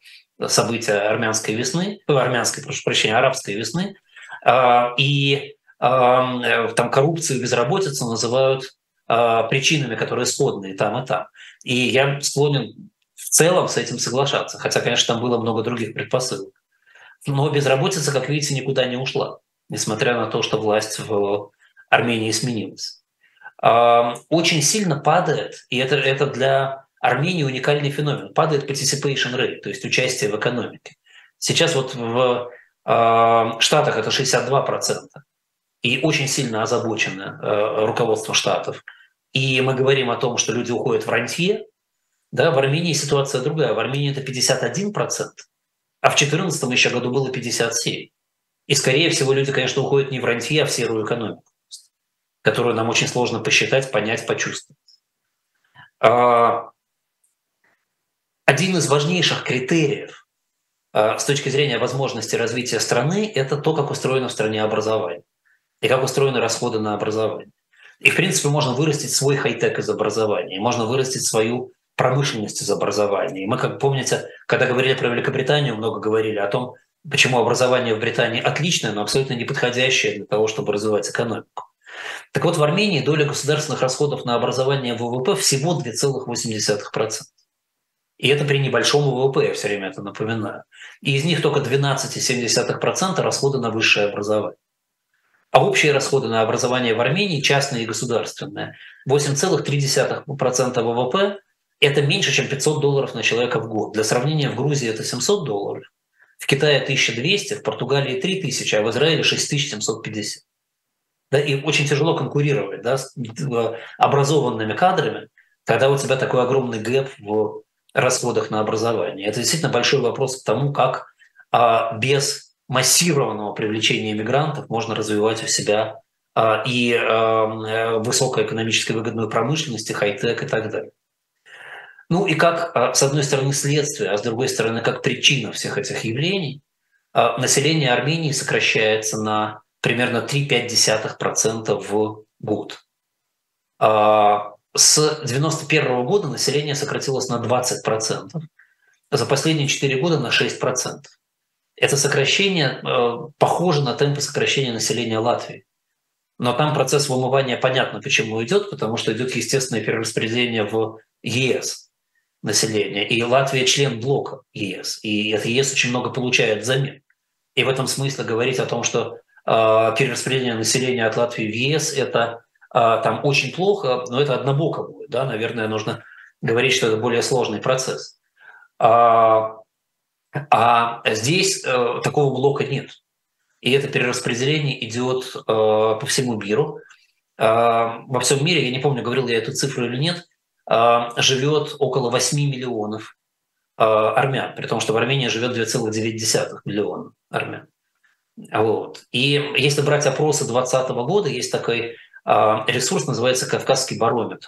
события армянской весны, э, армянской, прошу прощения, арабской весны. А, и а, там коррупцию безработицу называют а, причинами, которые сходные там и там. И я склонен в целом с этим соглашаться, хотя, конечно, там было много других предпосылок. Но безработица, как видите, никуда не ушла, несмотря на то, что власть в Армении сменилось. Очень сильно падает, и это, это для Армении уникальный феномен, падает participation rate, то есть участие в экономике. Сейчас вот в Штатах это 62%, и очень сильно озабочено э, руководство Штатов. И мы говорим о том, что люди уходят в рантье, да, в Армении ситуация другая. В Армении это 51%, а в 2014 еще году было 57%. И, скорее всего, люди, конечно, уходят не в рантье, а в серую экономику, которую нам очень сложно посчитать, понять, почувствовать. Один из важнейших критериев а, с точки зрения возможности развития страны – это то, как устроено в стране образование и как устроены расходы на образование. И, в принципе, можно вырастить свой хай-тек из образования, можно вырастить свою промышленность из образования. И мы, как помните, когда говорили про Великобританию, много говорили о том, почему образование в Британии отличное, но абсолютно неподходящее для того, чтобы развивать экономику. Так вот, в Армении доля государственных расходов на образование в ВВП всего 2,8%. И это при небольшом ВВП, я все время это напоминаю. И из них только 12,7% расходы на высшее образование. А общие расходы на образование в Армении, частные и государственные, 8,3% ВВП – это меньше, чем 500 долларов на человека в год. Для сравнения, в Грузии это 700 долларов, в Китае 1200, в Португалии 3000, а в Израиле 6750. Да, и очень тяжело конкурировать да, с э, образованными кадрами, когда у тебя такой огромный гэп в расходах на образование. Это действительно большой вопрос к тому, как а, без массированного привлечения иммигрантов можно развивать у себя а, и а, высокой экономической выгодную промышленность, и хай-тек и так далее. Ну и как, а, с одной стороны, следствие, а с другой стороны, как причина всех этих явлений, население Армении сокращается на примерно 3,5% в год. С 1991 года население сократилось на 20%, за последние 4 года на 6%. Это сокращение э, похоже на темпы сокращения населения Латвии. Но там процесс вымывания понятно, почему идет, потому что идет естественное перераспределение в ЕС населения. И Латвия член блока ЕС. И это ЕС очень много получает взамен. И в этом смысле говорить о том, что э, перераспределение населения от Латвии в ЕС это там очень плохо, но это однобоко будет. Да? Наверное, нужно говорить, что это более сложный процесс. А, а здесь э, такого блока нет. И это перераспределение идет э, по всему миру. Э, во всем мире, я не помню, говорил я эту цифру или нет, э, живет около 8 миллионов армян, при том, что в Армении живет 2,9 миллиона армян. Вот. И если брать опросы 2020 года, есть такой ресурс, называется «Кавказский барометр».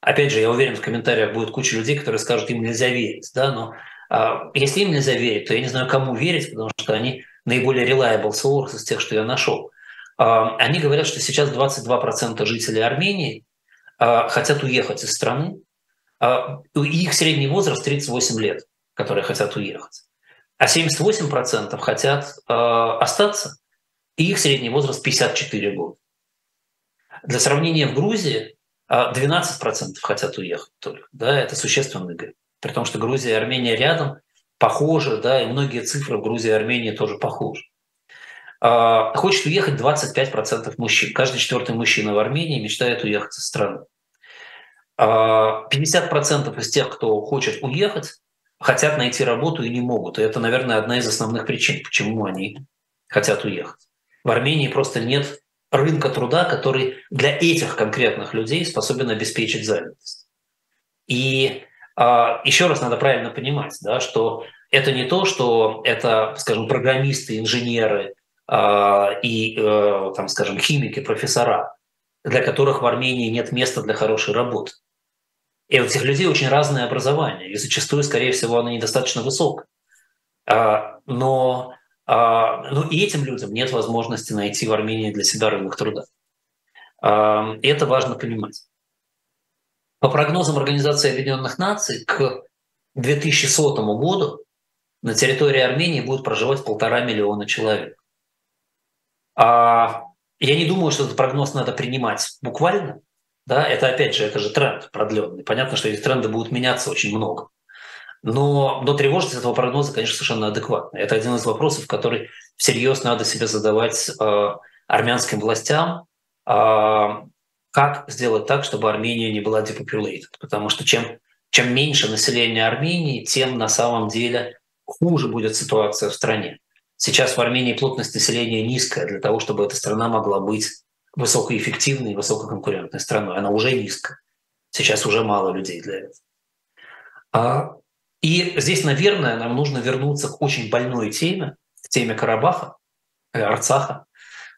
Опять же, я уверен, в комментариях будет куча людей, которые скажут, им нельзя верить, да, но а, если им нельзя верить, то я не знаю, кому верить, потому что они наиболее reliable source из тех, что я нашел. А, они говорят, что сейчас 22% жителей Армении а, хотят уехать из страны. Их средний возраст 38 лет, которые хотят уехать. А 78% хотят остаться, и их средний возраст 54 года. Для сравнения, в Грузии 12% хотят уехать только. Да, это существенный гэп при том, что Грузия и Армения рядом, похожи, да, и многие цифры в Грузии и Армении тоже похожи. А, хочет уехать 25% мужчин. Каждый четвертый мужчина в Армении мечтает уехать из страны. 50% а, из тех, кто хочет уехать, хотят найти работу и не могут. И это, наверное, одна из основных причин, почему они хотят уехать. В Армении просто нет рынка труда, который для этих конкретных людей способен обеспечить занятость. И а, Еще раз надо правильно понимать, да, что это не то, что это, скажем, программисты, инженеры а, и, э, там, скажем, химики, профессора, для которых в Армении нет места для хорошей работы. И у этих людей очень разное образование, и зачастую, скорее всего, оно недостаточно высокое. А, но, но и этим людям нет возможности найти в Армении для себя рынок труда. И это важно понимать. По прогнозам Организации Объединенных Наций, к 2100 году на территории Армении будет проживать полтора миллиона человек. А я не думаю, что этот прогноз надо принимать буквально. Да, это опять же, это же тренд продленный. Понятно, что эти тренды будут меняться очень много. Но, но тревожность этого прогноза, конечно, совершенно адекватна. Это один из вопросов, который всерьез надо себе задавать э, армянским властям, как сделать так, чтобы Армения не была depopulated. Потому что чем, чем меньше населения Армении, тем на самом деле хуже будет ситуация в стране. Сейчас в Армении плотность населения низкая для того, чтобы эта страна могла быть высокоэффективной и высококонкурентной страной. Она уже низкая. Сейчас уже мало людей для этого. И здесь, наверное, нам нужно вернуться к очень больной теме, к теме Карабаха, э, Арцаха.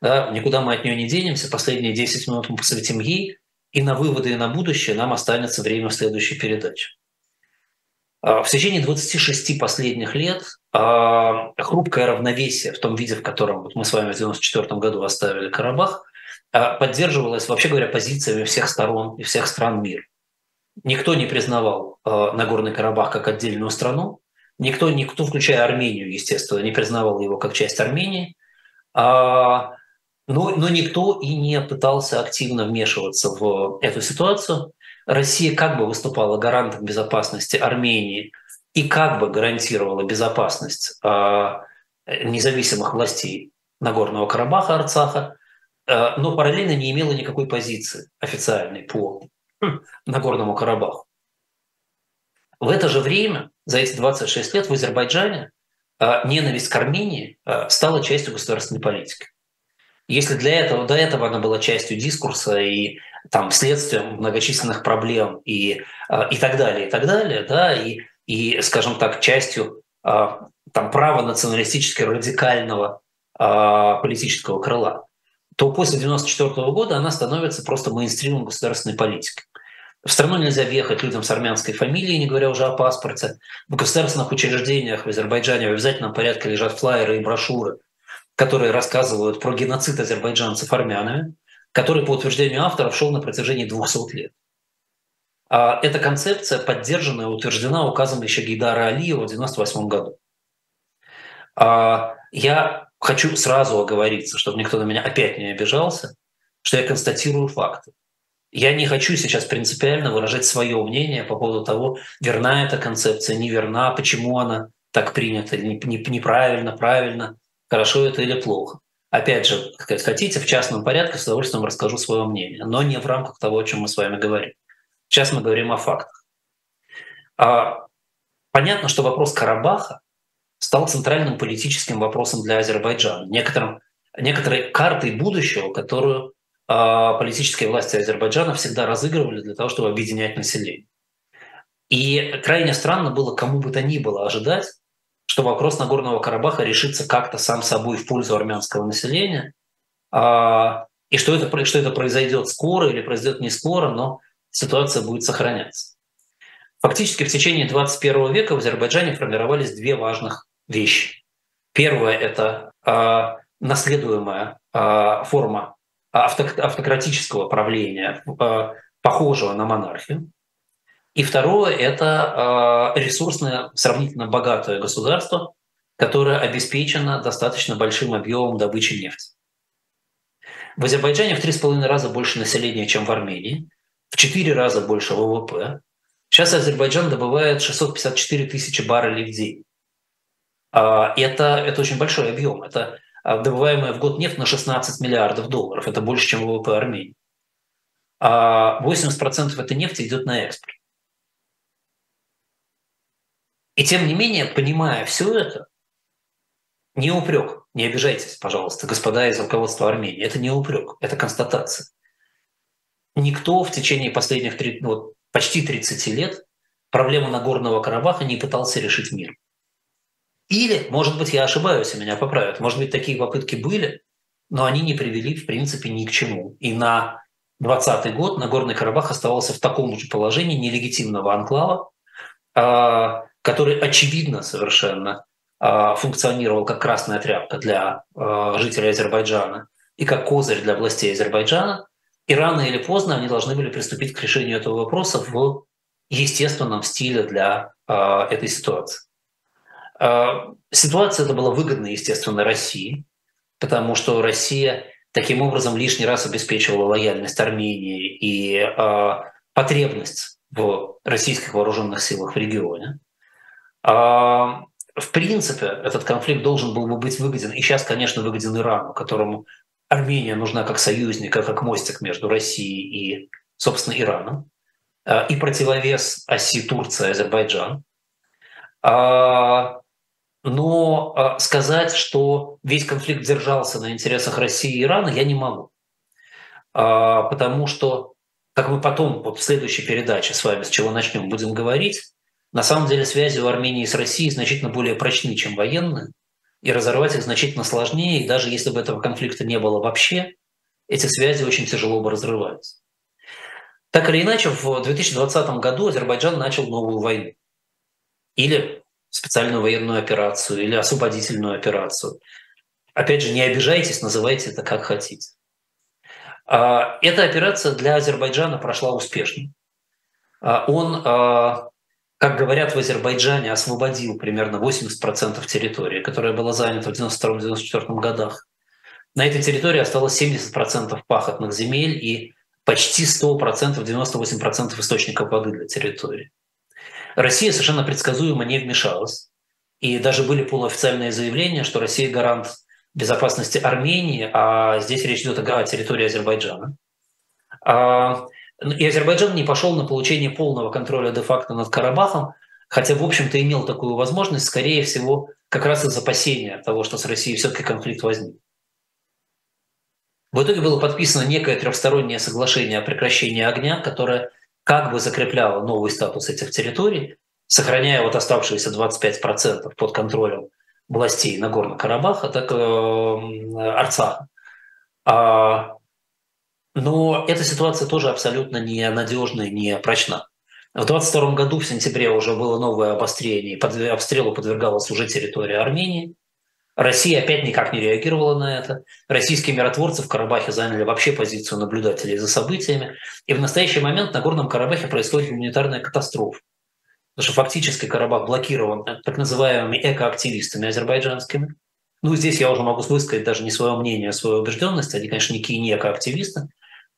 Да, никуда мы от нее не денемся. Последние 10 минут мы посвятим ей. И на выводы и на будущее нам останется время в следующей передаче. А, в течение 26 последних лет а, хрупкое равновесие в том виде, в котором мы с вами в 1994 году оставили Карабах, а, поддерживалось, вообще говоря, позициями всех сторон и всех стран мира. Никто не признавал Нагорный Карабах как отдельную страну, никто, никто, включая Армению, естественно, не признавал его как часть Армении, но, но никто и не пытался активно вмешиваться в эту ситуацию. Россия как бы выступала гарантом безопасности Армении и как бы гарантировала безопасность э, независимых властей Нагорного Карабаха, Арцаха, э, но параллельно не имела никакой позиции официальной по Нагорному Карабаху. В это же время, за эти 26 лет в Азербайджане э, ненависть к Армении э, стала частью государственной политики. Если для этого, до этого она была частью дискурса и там следствием многочисленных проблем и, а, и так далее, и так далее, да, и, и скажем так, частью а, там права националистически радикального а, политического крыла, то после 1994 года она становится просто мейнстримом государственной политики. В страну нельзя въехать людям с армянской фамилией, не говоря уже о паспорте. В государственных учреждениях в Азербайджане в обязательном порядке лежат флайеры и брошюры, которые рассказывают про геноцид азербайджанцев армянами который, по утверждению авторов, шел на протяжении 200 лет. А эта концепция поддержана и утверждена указом еще Гейдара Алиева в 1998 году. А я хочу сразу оговориться, чтобы никто на меня опять не обижался, что я констатирую факты. Я не хочу сейчас принципиально выражать свое мнение по поводу того, верна эта концепция, неверна, почему она так принята, неправильно, правильно, хорошо это или плохо. Опять же, как хотите, в частном порядке с удовольствием расскажу свое мнение, но не в рамках того, о чем мы с вами говорим. Сейчас мы говорим о фактах. А, понятно, что вопрос Карабаха стал центральным политическим вопросом для Азербайджана, некоторым, некоторой картой будущего, которую политические власти Азербайджана всегда разыгрывали для того, чтобы объединять население. И крайне странно было кому бы то ни было ожидать, что вопрос Нагорного Карабаха решится как-то сам собой в пользу армянского населения, а, и что это, что это произойдет скоро или произойдет не скоро, но ситуация будет сохраняться. Фактически в течение 21 века в Азербайджане формировались две важных вещи. Первое – это э, наследуемая форма автократического правления, э, похожего на монархию. И второе – это э, ресурсное, сравнительно богатое государство, которое обеспечено достаточно большим объемом добычи нефти. В Азербайджане в три с половиной раза больше населения, чем в Армении, в четыре раза больше ВВП. Сейчас Азербайджан добывает 654 тысячи баррелей в день. А, это, это очень большой объем. Это добываемая в год нефть на 16 миллиардов долларов. Это больше, чем ВВП Армении. 80% а этой нефти идет на экспорт. И тем не менее, понимая все это, не упрек, не обижайтесь, пожалуйста, господа из руководства Армении, это не упрек, это констатация. Никто в течение последних ну, вот, почти 30 лет проблему Нагорного Карабаха не пытался решить мир. Или, может быть, я ошибаюсь, и меня поправят, может быть, такие попытки были, но они не привели, в принципе, ни к чему. И на 20 год Нагорный Карабах оставался в таком же положении нелегитимного анклава, а, который очевидно совершенно а, функционировал как красная тряпка для а, жителей Азербайджана и как козырь для властей Азербайджана, и рано или поздно они должны были приступить к решению этого вопроса в естественном стиле для этой ситуации. Ситуация эта была выгодна, естественно, России, потому что Россия таким образом лишний раз обеспечивала лояльность Армении и потребность в российских вооруженных силах в регионе. А, в принципе, этот конфликт должен был бы быть выгоден, и сейчас, конечно, выгоден Ирану, которому Армения нужна как союзник, а как мостик между Россией и, собственно, Ираном, а, и противовес оси Турция-Азербайджан. А, но сказать, что весь конфликт держался на интересах России и Ирана, я не могу. Потому что, как мы потом вот в следующей передаче с вами, с чего начнем, будем говорить, на самом деле связи у Армении с Россией значительно более прочны, чем военные и разорвать их значительно сложнее, и даже если бы этого конфликта не было вообще, эти связи очень тяжело бы разрываются. Так или иначе, в 2020 году Азербайджан начал новую войну. Или специальную военную операцию, или освободительную операцию. Опять же, не обижайтесь, называйте это как хотите. А, эта операция для Азербайджана прошла успешно. А, он а, как говорят в Азербайджане, освободил примерно 80% территории, которая была занята в 1992-1994 годах. На этой территории осталось 70% пахотных земель и почти 100%, 98% источников воды для территории. Россия совершенно предсказуемо не вмешалась. И даже были полуофициальные заявления, что Россия гарант безопасности Армении, а здесь речь идет о территории Азербайджана. А, и Азербайджан не пошел на получение полного контроля де-факто над Карабахом, хотя, в общем-то, имел такую возможность, скорее всего, как раз из опасения того, что с Россией все-таки конфликт возник. В итоге было подписано некое трехстороннее соглашение о прекращении огня, которое как бы закрепляло новый статус этих территорий, сохраняя вот оставшиеся 25% под контролем властей Нагорного Карабаха, так э, Арцаха. А но эта ситуация тоже абсолютно не надежная, не прочна. В 22 году, в сентябре, уже было новое обострение, под обстрелу подвергалась уже территория Армении. Россия опять никак не реагировала на это. Российские миротворцы в Карабахе заняли вообще позицию наблюдателей за событиями. И в настоящий момент на Горном Карабахе происходит гуманитарная катастрофа. Потому что фактически Карабах блокирован так называемыми экоактивистами азербайджанскими. Ну, здесь я уже могу высказать даже не свое мнение, а свою убежденность. Они, конечно, никакие не экоактивисты.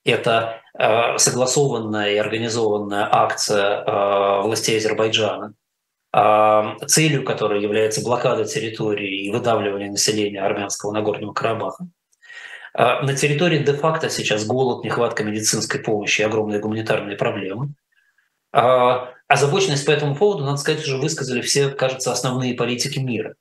Это э, согласованная и организованная акция э, властей Азербайджана, целью которой является блокада территории и выдавливание населения армянского Нагорного Карабаха. На территории де-факто сейчас голод, нехватка медицинской помощи и огромные гуманитарные проблемы. Озабоченность по этому поводу, надо сказать, уже высказали все, кажется, основные политики мира.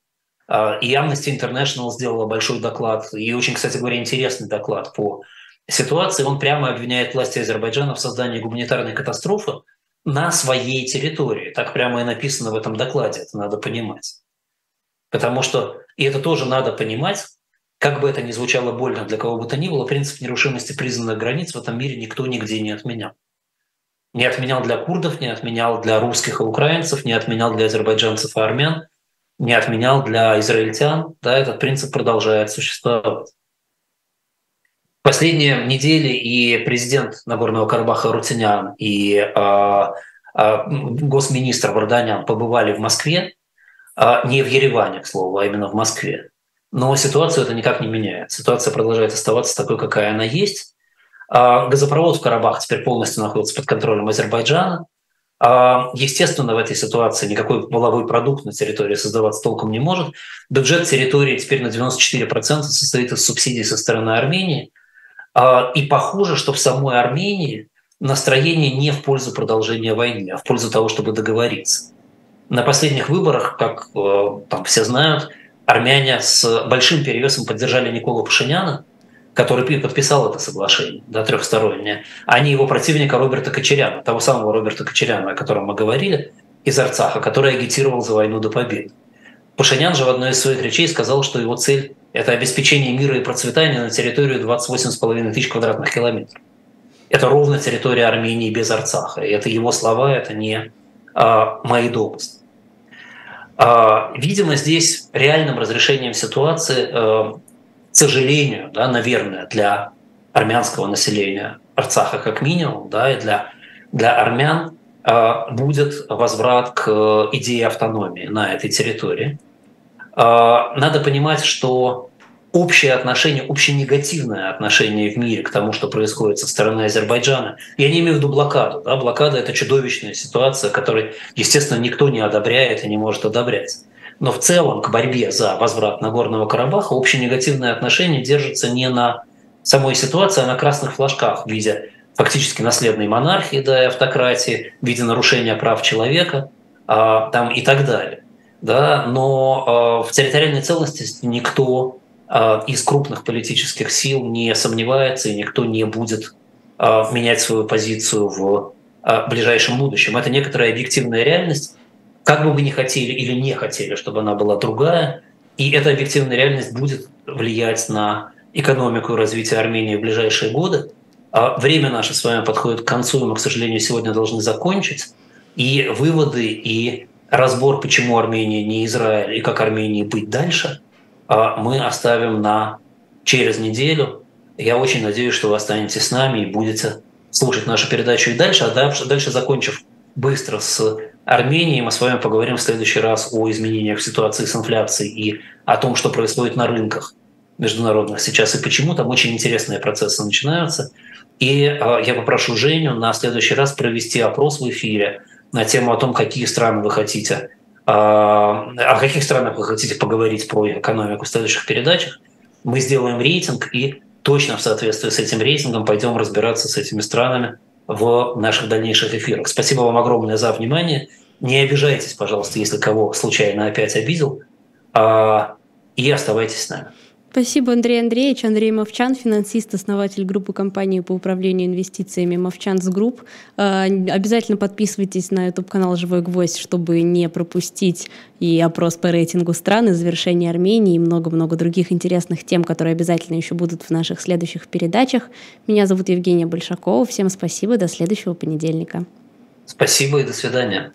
И Amnesty International сделала большой доклад, и очень, кстати говоря, интересный доклад по ситуации он прямо обвиняет власти Азербайджана в создании гуманитарной катастрофы на своей территории. Так прямо и написано в этом докладе, это надо понимать. Потому что, и это тоже надо понимать, как бы это ни звучало больно для кого бы то ни было, принцип нерушимости признанных границ в этом мире никто нигде не отменял. Не отменял для курдов, не отменял для русских и украинцев, не отменял для азербайджанцев и армян, не отменял для израильтян. Да, этот принцип продолжает существовать. Последние недели и президент Нагорного Карабаха Рутинян, и э, э, госминистр Варданян побывали в Москве, э, не в Ереване, к слову, а именно в Москве. Но ситуацию это никак не меняет. Ситуация продолжает оставаться такой, какая она есть. Э, газопровод в Карабах теперь полностью находится под контролем Азербайджана. Естественно, в этой ситуации никакой воловой продукт на территории создаваться толком не может. Бюджет территории теперь на 94% состоит из субсидий со стороны Армении – и похоже, что в самой Армении настроение не в пользу продолжения войны, а в пользу того, чтобы договориться. На последних выборах, как э, там все знают, армяне с большим перевесом поддержали Никола Пашиняна, который подписал это соглашение, да, трехстороннее, а не его противника Роберта Кочеряна, того самого Роберта Кочеряна, о котором мы говорили, из Арцаха, который агитировал за войну до победы. Пашинян же в одной из своих речей сказал, что его цель – это обеспечение мира и процветания на территорию 28,5 тысяч квадратных километров. Это ровно территория Армении без Арцаха. И это его слова, это не а, мои допуски. А, видимо, здесь реальным разрешением ситуации, а, к сожалению, да, наверное, для армянского населения Арцаха как минимум, да, и для, для армян будет возврат к э, идее автономии на этой территории. А, надо понимать, что общее отношение, общее негативное отношение в мире к тому, что происходит со стороны Азербайджана. Я не имею в виду блокаду. Да? Блокада – это чудовищная ситуация, которую, естественно, никто не одобряет и не может одобрять. Но в целом к борьбе за возврат Нагорного Карабаха общее негативное отношение держится не на самой ситуации, а на красных флажках в виде фактически наследной монархии, да, и автократии, в виде нарушения прав человека а, там, и так далее. Да, но а, в территориальной целостности никто а, из крупных политических сил не сомневается, и никто не будет а, менять свою позицию в а, ближайшем будущем. Это некоторая объективная реальность, как бы вы ни хотели или не хотели, чтобы она была другая, и эта объективная реальность будет влиять на экономику и развитие Армении в ближайшие годы. А время наше с вами подходит к концу, и мы, к сожалению, сегодня должны закончить. И выводы, и разбор, почему Армения не Израиль, и как Армении быть дальше, а мы оставим на через неделю. Я очень надеюсь, что вы останетесь с нами и будете слушать нашу передачу и дальше. А дальше, закончив быстро с Арменией, мы с вами поговорим в следующий раз о изменениях в ситуации с инфляцией и о том, что происходит на рынках международных сейчас и почему там очень интересные процессы начинаются. И э, я попрошу Женю на следующий раз провести опрос в эфире на тему о том, какие страны вы хотите, э, о каких странах вы хотите поговорить про экономику в следующих передачах. Мы сделаем рейтинг и точно в соответствии с этим рейтингом пойдем разбираться с этими странами в наших дальнейших эфирах. Спасибо вам огромное за внимание. Не обижайтесь, пожалуйста, если кого случайно опять обидел. А, и оставайтесь с нами. Спасибо, Андрей Андреевич. Андрей Мовчан, финансист, основатель группы компании по управлению инвестициями Movchan's Group. А, обязательно подписывайтесь на YouTube-канал «Живой гвоздь», чтобы не пропустить и опрос по рейтингу стран, и завершение Армении, и много-много других интересных тем, которые обязательно еще будут в наших следующих передачах. Меня зовут Евгения Большакова. Всем спасибо. До следующего понедельника. Спасибо и до свидания.